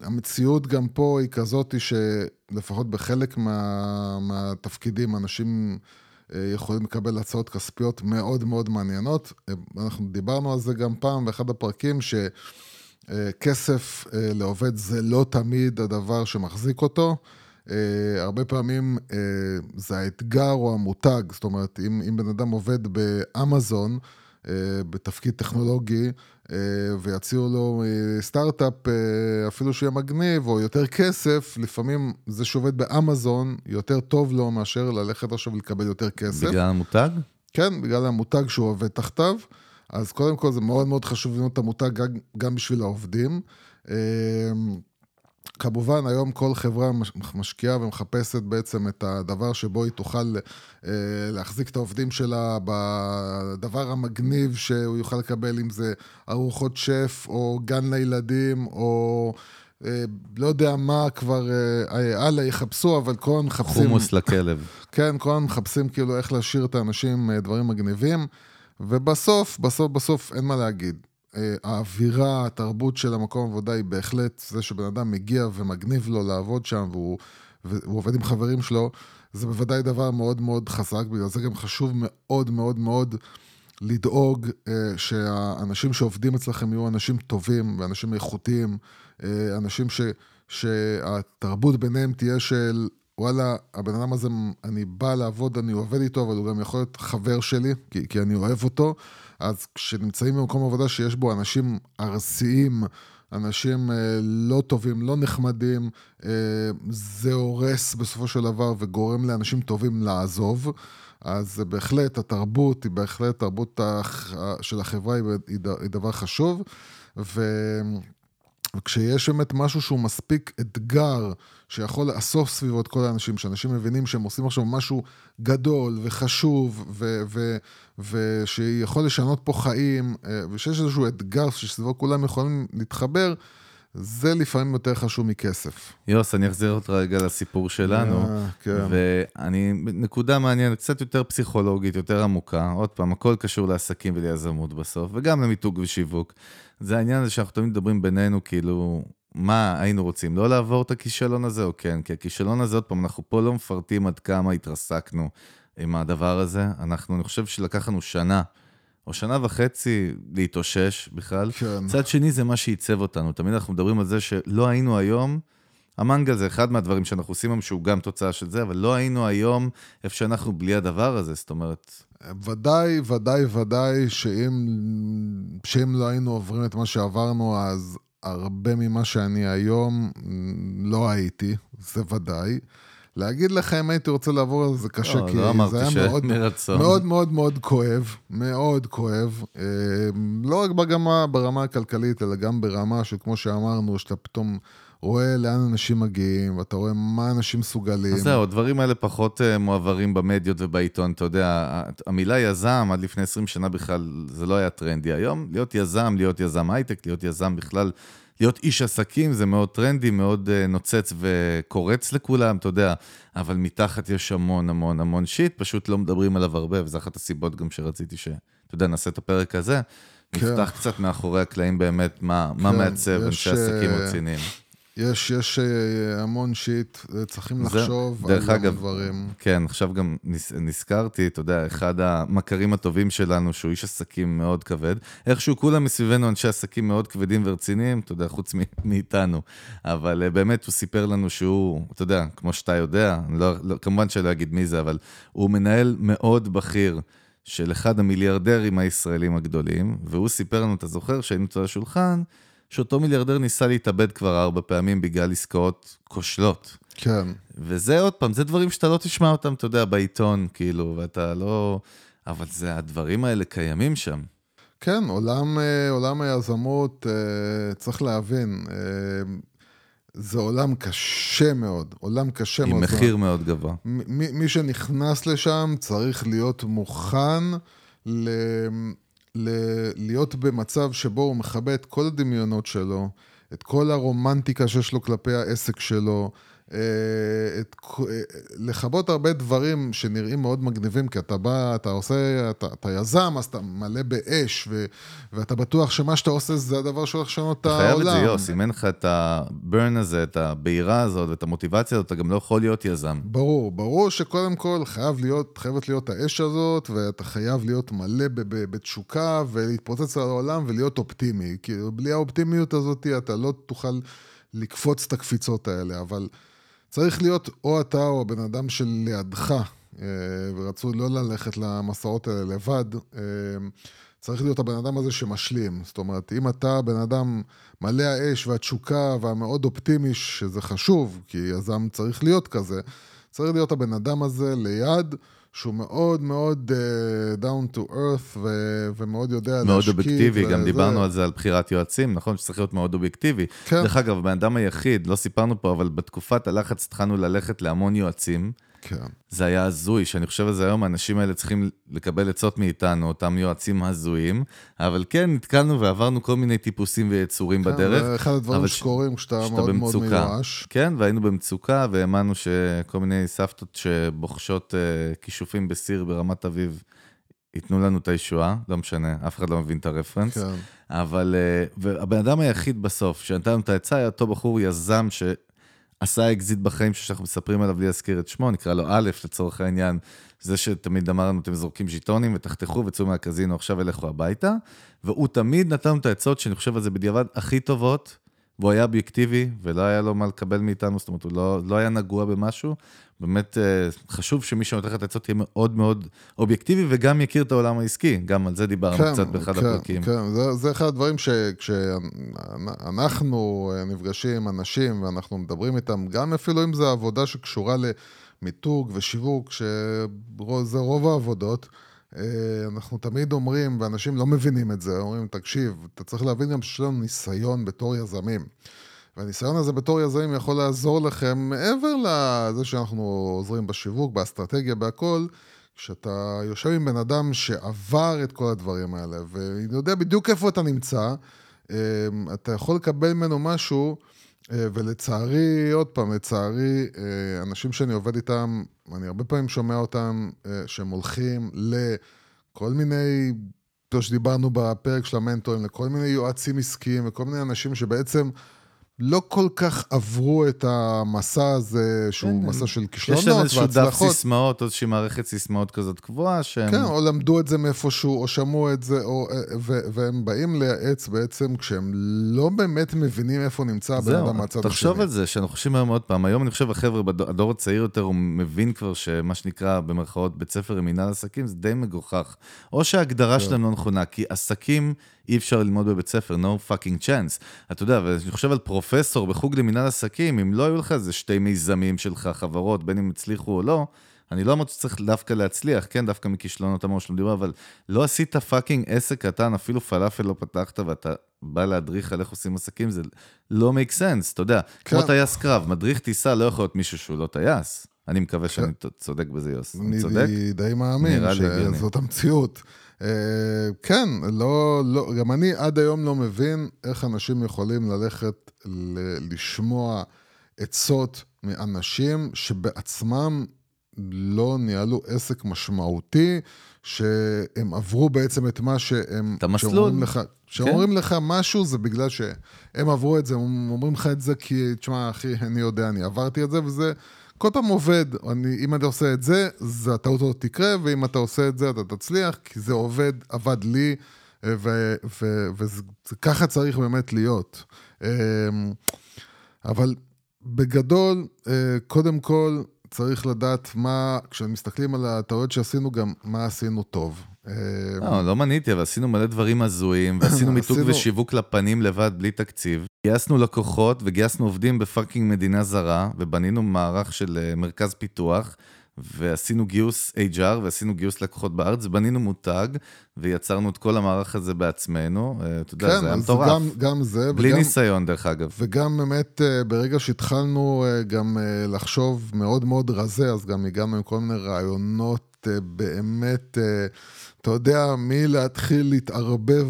המציאות גם פה היא כזאת שלפחות בחלק מה, מהתפקידים אנשים יכולים לקבל הצעות כספיות מאוד מאוד מעניינות. אנחנו דיברנו על זה גם פעם באחד הפרקים, שכסף לעובד זה לא תמיד הדבר שמחזיק אותו. הרבה פעמים זה האתגר או המותג, זאת אומרת, אם, אם בן אדם עובד באמזון, בתפקיד טכנולוגי, ויציעו לו סטארט-אפ, אפילו שיהיה מגניב, או יותר כסף, לפעמים זה שעובד באמזון, יותר טוב לו מאשר ללכת עכשיו לקבל יותר כסף. בגלל המותג? כן, בגלל המותג שהוא עובד תחתיו. אז קודם כל זה מאוד מאוד חשוב לבנות את המותג גם בשביל העובדים. כמובן, היום כל חברה משקיעה ומחפשת בעצם את הדבר שבו היא תוכל להחזיק את העובדים שלה בדבר המגניב שהוא יוכל לקבל, אם זה ארוחות שף, או גן לילדים, או לא יודע מה כבר הלאה יחפשו, אבל כל הזמן מחפשים... חומוס לכלב. כן, כל הזמן מחפשים כאילו איך להשאיר את האנשים דברים מגניבים, ובסוף, בסוף, בסוף אין מה להגיד. האווירה, התרבות של המקום עבודה היא בהחלט זה שבן אדם מגיע ומגניב לו לעבוד שם והוא, והוא עובד עם חברים שלו, זה בוודאי דבר מאוד מאוד חזק, בגלל זה גם חשוב מאוד מאוד מאוד לדאוג שהאנשים שעובדים אצלכם יהיו אנשים טובים ואנשים איכותיים, אנשים ש, שהתרבות ביניהם תהיה של וואלה, הבן אדם הזה, אני בא לעבוד, אני עובד איתו, אבל הוא גם יכול להיות חבר שלי, כי, כי אני אוהב אותו. אז כשנמצאים במקום עבודה שיש בו אנשים ארסיים, אנשים אה, לא טובים, לא נחמדים, אה, זה הורס בסופו של דבר וגורם לאנשים טובים לעזוב. אז בהחלט התרבות היא בהחלט, תרבות של החברה היא דבר חשוב. ו... וכשיש באמת משהו שהוא מספיק אתגר, שיכול לאסוף סביבו את כל האנשים, שאנשים מבינים שהם עושים עכשיו משהו גדול וחשוב, ושיכול לשנות פה חיים, אה, ושיש איזשהו אתגר שסביבו כולם יכולים להתחבר, זה לפעמים יותר חשוב מכסף. יוס, אני אחזיר אותך רגע לסיפור שלנו. אה, כן. ואני, נקודה מעניינת, קצת יותר פסיכולוגית, יותר עמוקה. עוד פעם, הכל קשור לעסקים וליזמות בסוף, וגם למיתוג ושיווק. זה העניין הזה שאנחנו תמיד מדברים בינינו, כאילו, מה היינו רוצים, לא לעבור את הכישלון הזה או כן? כי הכישלון הזה, עוד פעם, אנחנו פה לא מפרטים עד כמה התרסקנו עם הדבר הזה. אנחנו, אני חושב שלקח לנו שנה. או שנה וחצי להתאושש בכלל. כן. צד שני זה מה שעיצב אותנו. תמיד אנחנו מדברים על זה שלא היינו היום, המנגל זה אחד מהדברים שאנחנו עושים היום, שהוא גם תוצאה של זה, אבל לא היינו היום איפה שאנחנו בלי הדבר הזה, זאת אומרת... ודאי, ודאי, ודאי, שאם, שאם לא היינו עוברים את מה שעברנו, אז הרבה ממה שאני היום לא הייתי, זה ודאי. להגיד לך אם הייתי רוצה לעבור על זה קשה, לא, כי לא זה היה מאוד, מרצון. מאוד מאוד מאוד כואב, מאוד כואב. אה, לא רק ברמה, ברמה הכלכלית, אלא גם ברמה של, כמו שאמרנו, שאתה פתאום רואה לאן אנשים מגיעים, ואתה רואה מה אנשים מסוגלים. אז זהו, הדברים האלה פחות uh, מועברים במדיות ובעיתון, אתה יודע, המילה יזם, עד לפני 20 שנה בכלל, זה לא היה טרנדי. היום, להיות יזם, להיות יזם הייטק, להיות יזם בכלל, להיות איש עסקים זה מאוד טרנדי, מאוד uh, נוצץ וקורץ לכולם, אתה יודע, אבל מתחת יש המון המון המון שיט, פשוט לא מדברים עליו הרבה, וזו אחת הסיבות גם שרציתי ש... אתה יודע, נעשה את הפרק הזה, כן. נפתח קצת מאחורי הקלעים באמת, מה, מה כן, מעצב יש, אנשי עסקים אה, רציניים. יש, יש אה, המון שיט, אה, צריכים זה- לחשוב על המון אגב, דברים. כן, עכשיו גם נז- נזכרתי, אתה יודע, אחד המכרים הטובים שלנו, שהוא איש עסקים מאוד כבד, איכשהו כולם מסביבנו אנשי עסקים מאוד כבדים ורציניים, אתה יודע, חוץ מאיתנו. אבל אה, באמת, הוא סיפר לנו שהוא, אתה יודע, כמו שאתה יודע, לא, לא, כמובן שלא אגיד מי זה, אבל הוא מנהל מאוד בכיר. של אחד המיליארדרים הישראלים הגדולים, והוא סיפר לנו, אתה זוכר, שהיינו אצל השולחן, שאותו מיליארדר ניסה להתאבד כבר ארבע פעמים בגלל עסקאות כושלות. כן, וזה עוד פעם, זה דברים שאתה לא תשמע אותם, אתה יודע, בעיתון, כאילו, ואתה לא... אבל זה, הדברים האלה קיימים שם. כן, עולם, אה, עולם היזמות, אה, צריך להבין, אה, זה עולם קשה מאוד, עולם קשה עם מאוד. מחיר מאוד גבוה. מי, מי שנכנס לשם צריך להיות מוכן ל, ל, להיות במצב שבו הוא מכבה את כל הדמיונות שלו, את כל הרומנטיקה שיש לו כלפי העסק שלו, את, אה, לכבות הרבה דברים שנראים מאוד מגניבים, כי אתה בא, אתה עושה, אתה, אתה יזם, אז אתה מלא באש, ו, ואתה בטוח שמה שאתה עושה זה הדבר שהולך לשנות את העולם. אתה חייב את זה, יוס, אם אין לך את הברן הזה, את הבעירה הזאת ואת המוטיבציה הזאת, אתה גם לא יכול להיות יזם. ברור, ברור שקודם כל חייב להיות, חייבת להיות האש הזאת, ואתה חייב להיות מלא בתשוקה, ולהתפוצץ על העולם ולהיות אופטימי. כי בלי האופטימיות הזאת אתה לא תוכל לקפוץ את הקפיצות האלה, אבל... צריך להיות או אתה או הבן אדם שלידך, אה, ורצו לא ללכת למסעות האלה לבד, אה, צריך להיות הבן אדם הזה שמשלים. זאת אומרת, אם אתה בן אדם מלא האש והתשוקה והמאוד אופטימי, שזה חשוב, כי יזם צריך להיות כזה, צריך להיות הבן אדם הזה ליד. שהוא מאוד מאוד uh, down to earth ו- ומאוד יודע להשקיע. מאוד אובייקטיבי, גם דיברנו על זה, על בחירת יועצים, נכון? שצריך להיות מאוד אובייקטיבי. כן. דרך אגב, הבן אדם היחיד, לא סיפרנו פה, אבל בתקופת הלחץ התחלנו ללכת להמון יועצים. כן. זה היה הזוי, שאני חושב על זה היום, האנשים האלה צריכים לקבל עצות מאיתנו, אותם יועצים הזויים, אבל כן, נתקלנו ועברנו כל מיני טיפוסים ויצורים כן, בדרך. זה אחד הדברים שקורים כשאתה מאוד במצוקה. מאוד מיואש. כן, והיינו במצוקה, והאמנו שכל מיני סבתות שבוחשות uh, כישופים בסיר ברמת אביב, ייתנו לנו את הישועה, לא משנה, אף אחד לא מבין את הרפרנס. כן. אבל, אה, והבן אדם היחיד בסוף, שנתן לנו את העצה, היה אותו בחור יזם ש... עשה אקזיט בחיים שאנחנו מספרים עליו בלי להזכיר את שמו, נקרא לו א', לצורך העניין, זה שתמיד אמרנו, אתם זורקים ז'יטונים ותחתכו וצאו מהקזינו, עכשיו לכו הביתה. והוא תמיד נתן לנו את העצות, שאני חושב על זה בדיעבד, הכי טובות, והוא היה אובייקטיבי, ולא היה לו מה לקבל מאיתנו, זאת אומרת, הוא לא, לא היה נגוע במשהו. באמת אה, חשוב שמי שנותן לך את העצות יהיה מאוד מאוד אובייקטיבי, וגם יכיר את העולם העסקי, גם על זה דיברנו כן, קצת באחד כן, הפרקים. כן, זה, זה אחד הדברים שכשאנחנו אה, נפגשים עם אנשים ואנחנו מדברים איתם, גם אפילו אם זו עבודה שקשורה למיתוג ושיווק, שזה רוב העבודות, אנחנו תמיד אומרים, ואנשים לא מבינים את זה, אומרים, תקשיב, אתה צריך להבין גם שיש לנו ניסיון בתור יזמים. והניסיון הזה בתור יזמים יכול לעזור לכם מעבר לזה שאנחנו עוזרים בשיווק, באסטרטגיה, בהכל, כשאתה יושב עם בן אדם שעבר את כל הדברים האלה, ויודע בדיוק איפה אתה נמצא, אה, אתה יכול לקבל ממנו משהו, אה, ולצערי, עוד פעם, לצערי, אנשים שאני עובד איתם, אני הרבה פעמים שומע אותם שהם הולכים לכל מיני, כמו שדיברנו בפרק של המנטורים, לכל מיני יועצים עסקיים וכל מיני אנשים שבעצם לא כל כך עברו את המסע הזה, שהוא כן, מסע של כישלונות והצלחות. יש להם איזשהו דף סיסמאות, או איזושהי מערכת סיסמאות כזאת קבועה, שהם... כן, או למדו את זה מאיפשהו, או שמעו את זה, או, ו, והם באים לייעץ בעצם כשהם לא באמת מבינים איפה נמצא הבן אדם מהצד השני. תחשוב על זה, שאנחנו חושבים היום עוד פעם, היום אני חושב, החבר'ה, הדור הצעיר יותר, הוא מבין כבר שמה שנקרא, במרכאות, בית ספר עם מנהל עסקים, זה די מגוחך. או שההגדרה כן. שלהם לא נכונה, כי עסקים... אי אפשר ללמוד בבית ספר, no fucking chance. אתה יודע, ואני חושב על פרופסור בחוג למנהל עסקים, אם לא היו לך איזה שתי מיזמים שלך, חברות, בין אם הצליחו או לא, אני לא אמרתי שצריך דווקא להצליח, כן, דווקא מכישלונות המון שלא מדבר, אבל לא עשית fucking עסק קטן, אפילו פלאפל לא פתחת ואתה בא להדריך על איך עושים עסקים, זה לא make sense, אתה יודע, כן. כמו טייס קרב, מדריך טיסה לא יכול להיות מישהו שהוא לא טייס. אני מקווה כן. שאני צודק בזה, יוס. אני צודק? אני די מאמין שזאת המציאות. אה, כן, לא, לא, גם אני עד היום לא מבין איך אנשים יכולים ללכת לשמוע עצות מאנשים שבעצמם לא ניהלו עסק משמעותי, שהם עברו בעצם את מה שהם... את המסלול. כשאומרים כן. לך משהו זה בגלל שהם עברו את זה, הם אומרים לך את זה כי, תשמע, אחי, אני יודע, אני עברתי את זה, וזה... כל פעם עובד, אני, אם אתה עושה את זה, זה הטעות הזאת תקרה, ואם אתה עושה את זה, אתה תצליח, כי זה עובד, עבד לי, וככה צריך באמת להיות. אמ, אבל בגדול, אה, קודם כל, צריך לדעת מה, כשמסתכלים על הטעויות שעשינו, גם מה עשינו טוב. לא, לא מניתי, אבל עשינו מלא דברים הזויים, ועשינו מיתוג ושיווק לפנים לבד, בלי תקציב. גייסנו לקוחות וגייסנו עובדים בפאקינג מדינה זרה, ובנינו מערך של אה, מרכז פיתוח, ועשינו גיוס HR ועשינו גיוס לקוחות בארץ, בנינו מותג, ויצרנו את כל המערך הזה בעצמנו. אה, אתה יודע, כן, זה היה מטורף. גם, גם זה. בלי וגם, ניסיון, דרך אגב. וגם באמת, אה, ברגע שהתחלנו גם לחשוב מאוד מאוד רזה, אז גם הגענו עם כל מיני רעיונות באמת, אה, אתה יודע, מי להתחיל להתערבב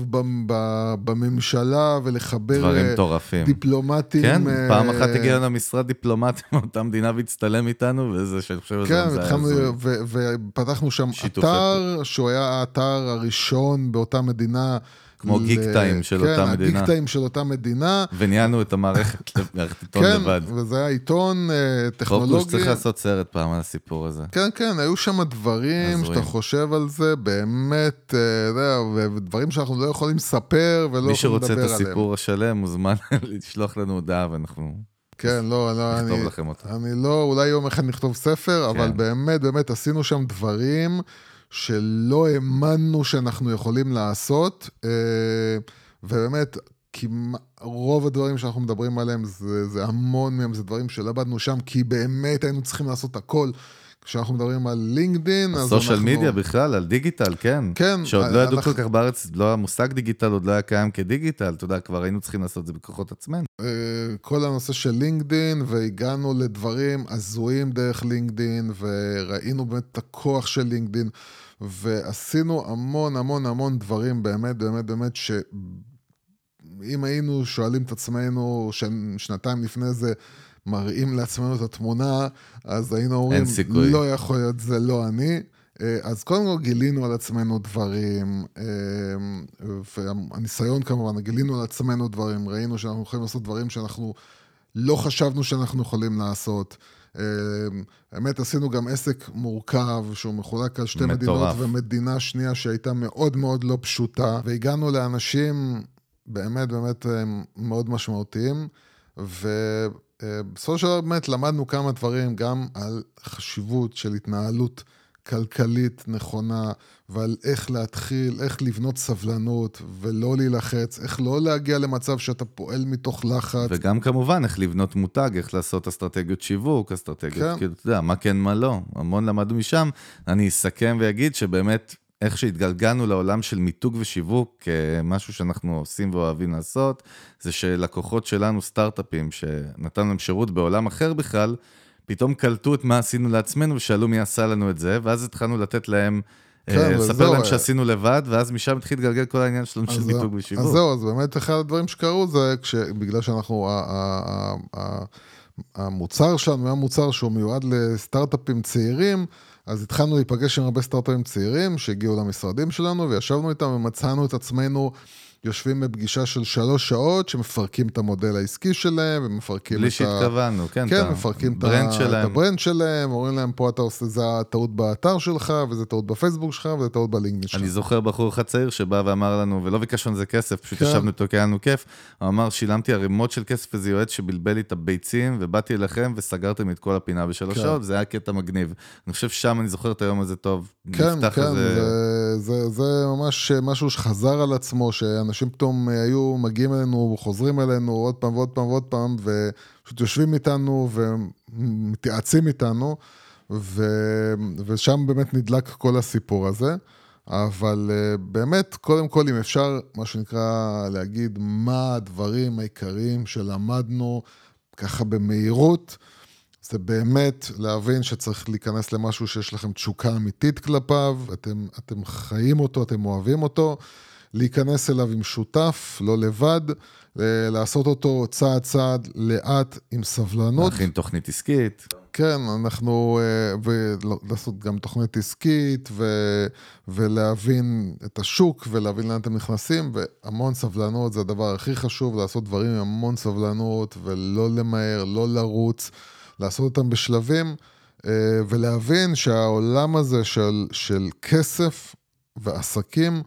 בממשלה ולחבר... דברים מטורפים. דיפלומטים. כן, פעם אחת הגיע לנו משרד דיפלומטי מאותה מדינה והצטלם איתנו, וזה שאני חושב כן, שזה... כן, ופתחנו שם אתר, שהוא היה האתר הראשון באותה מדינה. כמו גיק טיים של כן, אותה מדינה. כן, הגיק טיים של אותה מדינה. וניהלנו את המערכת, מערכת עיתון כן, לבד. כן, וזה היה עיתון אה, טכנולוגי. חופוש צריך לעשות סרט פעם על הסיפור הזה. כן, כן, היו שם דברים שאתה חושב על זה, באמת, אה, ודברים שאנחנו לא יכולים לספר ולא יכולים לדבר עליהם. מי שרוצה את הסיפור השלם מוזמן לשלוח לנו הודעה ואנחנו... כן, לא, לא, אני... לכם אותה. אני לא, אולי יום אחד נכתוב ספר, כן. אבל באמת, באמת עשינו שם דברים. שלא האמנו שאנחנו יכולים לעשות, אה, ובאמת, רוב הדברים שאנחנו מדברים עליהם, זה, זה המון מהם, זה דברים שלא עבדנו שם, כי באמת היינו צריכים לעשות הכל. כשאנחנו מדברים על לינקדין, אז אנחנו... סושיאל מדיה בכלל, על דיגיטל, כן. כן. שעוד לא ידעו כל כך בארץ, לא המושג דיגיטל עוד לא היה קיים כדיגיטל, אתה יודע, כבר היינו צריכים לעשות את זה בכוחות עצמנו. אה, כל הנושא של לינקדין, והגענו לדברים הזויים דרך לינקדין, וראינו באמת את הכוח של לינקדין. ועשינו המון המון המון דברים, באמת, באמת, באמת, שאם היינו שואלים את עצמנו שנתיים לפני זה, מראים לעצמנו את התמונה, אז היינו אומרים, לא יכול להיות, זה לא אני. אה, אז קודם כל גילינו על עצמנו דברים, אה, והניסיון כמובן, גילינו על עצמנו דברים, ראינו שאנחנו יכולים לעשות דברים שאנחנו לא חשבנו שאנחנו יכולים לעשות. אמ, האמת, עשינו גם עסק מורכב, שהוא מחולק על שתי מטורף. מדינות ומדינה שנייה שהייתה מאוד מאוד לא פשוטה, והגענו לאנשים באמת באמת מאוד משמעותיים, ובסופו של דבר באמת למדנו כמה דברים, גם על חשיבות של התנהלות כלכלית נכונה, ועל איך להתחיל, איך לבנות סבלנות ולא להילחץ, איך לא להגיע למצב שאתה פועל מתוך לחץ. וגם כמובן, איך לבנות מותג, איך לעשות אסטרטגיות שיווק, אסטרטגיות, כן. כאילו, אתה יודע, מה כן, מה לא. המון למדנו משם. אני אסכם ואגיד שבאמת, איך שהתגלגלנו לעולם של מיתוג ושיווק, כמשהו שאנחנו עושים ואוהבים לעשות, זה שלקוחות שלנו, סטארט-אפים, שנתנו להם שירות בעולם אחר בכלל, פתאום קלטו את מה עשינו לעצמנו ושאלו מי עשה לנו את זה, ואז התחלנו לתת להם, אה, כן, לספר להם שעשינו לבד, ואז משם התחיל להתגלגל כל העניין שלנו של מיתוג ושיווק. אז זהו, אז באמת אחד הדברים שקרו זה, בגלל שאנחנו, המוצר שלנו היה מוצר שהוא מיועד לסטארט-אפים צעירים, אז התחלנו להיפגש עם הרבה סטארט-אפים צעירים שהגיעו למשרדים שלנו, וישבנו איתם ומצאנו את עצמנו יושבים בפגישה של שלוש שעות, שמפרקים את המודל העסקי שלהם, ומפרקים את ה... בלי שהתכוונו, כן, כן, מפרקים את ה brand שלהם. את ה brand שלהם, אומרים להם, פה אתה עושה, זה הטעות באתר שלך, וזה טעות בפייסבוק שלך, וזה טעות בלינקדאין שלך. אני זוכר בחור אחד צעיר שבא ואמר לנו, ולא ביקשנו על זה כסף, פשוט כן. ישבנו איתו כי היה לנו כיף, הוא אמר, שילמתי ערימות של כסף איזה יועץ שבלבל לי את הביצים, ובאתי אליכם וסגרתם את כל הפינה בשלוש כן. שעות, זה היה קטע מגניב. אני חושב ששם אני זוכר את היום הזה טוב. כן, כן, זה, זה, זה ממש משהו שחזר על עצמו, שאנשים פתאום אה, היו מגיעים אלינו, חוזרים אלינו עוד פעם ועוד פעם ועוד פעם, ופשוט יושבים איתנו ומתייעצים איתנו, ו... ושם באמת נדלק כל הסיפור הזה. אבל אה, באמת, קודם כל, אם אפשר, מה שנקרא, להגיד מה הדברים העיקריים שלמדנו ככה במהירות, זה באמת להבין שצריך להיכנס למשהו שיש לכם תשוקה אמיתית כלפיו, אתם, אתם חיים אותו, אתם אוהבים אותו, להיכנס אליו עם שותף, לא לבד, לעשות אותו צעד צעד, לאט, עם סבלנות. להכין תוכנית עסקית. כן, אנחנו, אה, ולעשות גם תוכנית עסקית, ו, ולהבין את השוק, ולהבין לאן אתם נכנסים, והמון סבלנות, זה הדבר הכי חשוב, לעשות דברים עם המון סבלנות, ולא למהר, לא לרוץ, לעשות אותם בשלבים, אה, ולהבין שהעולם הזה של, של כסף ועסקים,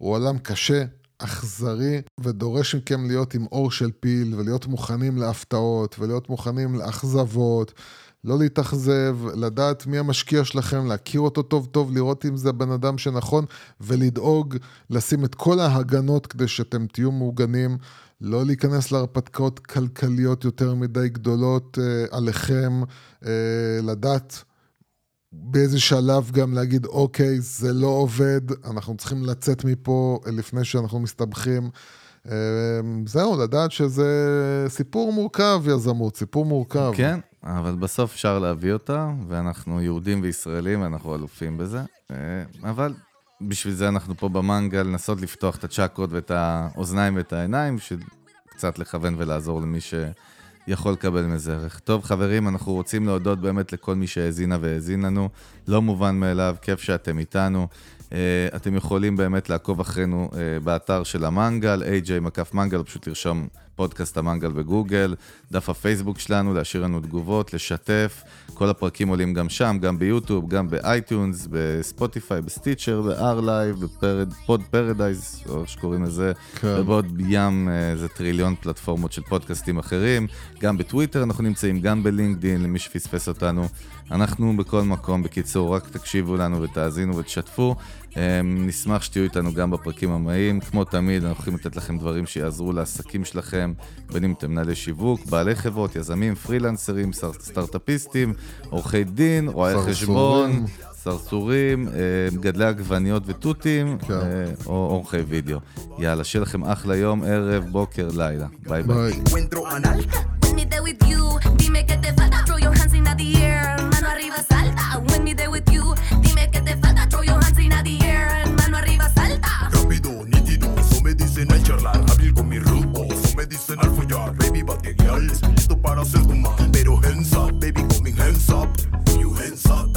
הוא עולם קשה, אכזרי, ודורש מכם להיות עם אור של פיל, ולהיות מוכנים להפתעות, ולהיות מוכנים לאכזבות, לא להתאכזב, לדעת מי המשקיע שלכם, להכיר אותו טוב טוב, לראות אם זה הבן אדם שנכון, ולדאוג לשים את כל ההגנות כדי שאתם תהיו מעוגנים, לא להיכנס להרפתקאות כלכליות יותר מדי גדולות אה, עליכם, אה, לדעת באיזה שלב גם להגיד, אוקיי, זה לא עובד, אנחנו צריכים לצאת מפה לפני שאנחנו מסתבכים. אמ, זהו, לדעת שזה סיפור מורכב, יזמות, סיפור מורכב. כן, אבל בסוף אפשר להביא אותה, ואנחנו יהודים וישראלים, ואנחנו אלופים בזה. אה, אבל בשביל זה אנחנו פה במנגל, לנסות לפתוח את הצ'קרות ואת האוזניים ואת העיניים, בשביל קצת לכוון ולעזור למי שיכול לקבל מזה ערך. טוב, חברים, אנחנו רוצים להודות באמת לכל מי שהאזינה והאזין לנו. לא מובן מאליו, כיף שאתם איתנו. אה, אתם יכולים באמת לעקוב אחרינו אה, באתר של המנגל, AJ מקף מנגל, פשוט לרשום פודקאסט המנגל בגוגל, דף הפייסבוק שלנו, להשאיר לנו תגובות, לשתף. כל הפרקים עולים גם שם, גם ביוטיוב, גם ב iTunes, בספוטיפיי, ב Stitcher, ב-R-Live, ב Pod Paradise, או איך שקוראים לזה, כן. ובעוד ים איזה אה, טריליון פלטפורמות של פודקאסטים אחרים. גם בטוויטר אנחנו נמצאים, גם בלינקדין, למי שפספס אותנו. אנחנו בכל מקום, בקיצור, רק תקשיבו לנו ותאזינו ותשתפו. אמ, נשמח שתהיו איתנו גם בפרקים הבאים. כמו תמיד, אנחנו הולכים לתת לכם דברים שיעזרו לעסקים שלכם, בין אם אתם מנהלי שיווק, בעלי חברות, יזמים, פרילנסרים, סטארט-אפיסטים, עורכי דין, רואי חשבון, סרסורים, אה, מגדלי עגבניות ותותים, כן. אה, או עורכי וידאו. יאללה, שיהיה לכם אחלה יום, ערב, בוקר, לילה. ביי ביי. Dime que te falta, throw your hands in the air, mano arriba salta, when me there with you. real, es para ser tu man. Pero hands up, baby, coming hands up. You hands up,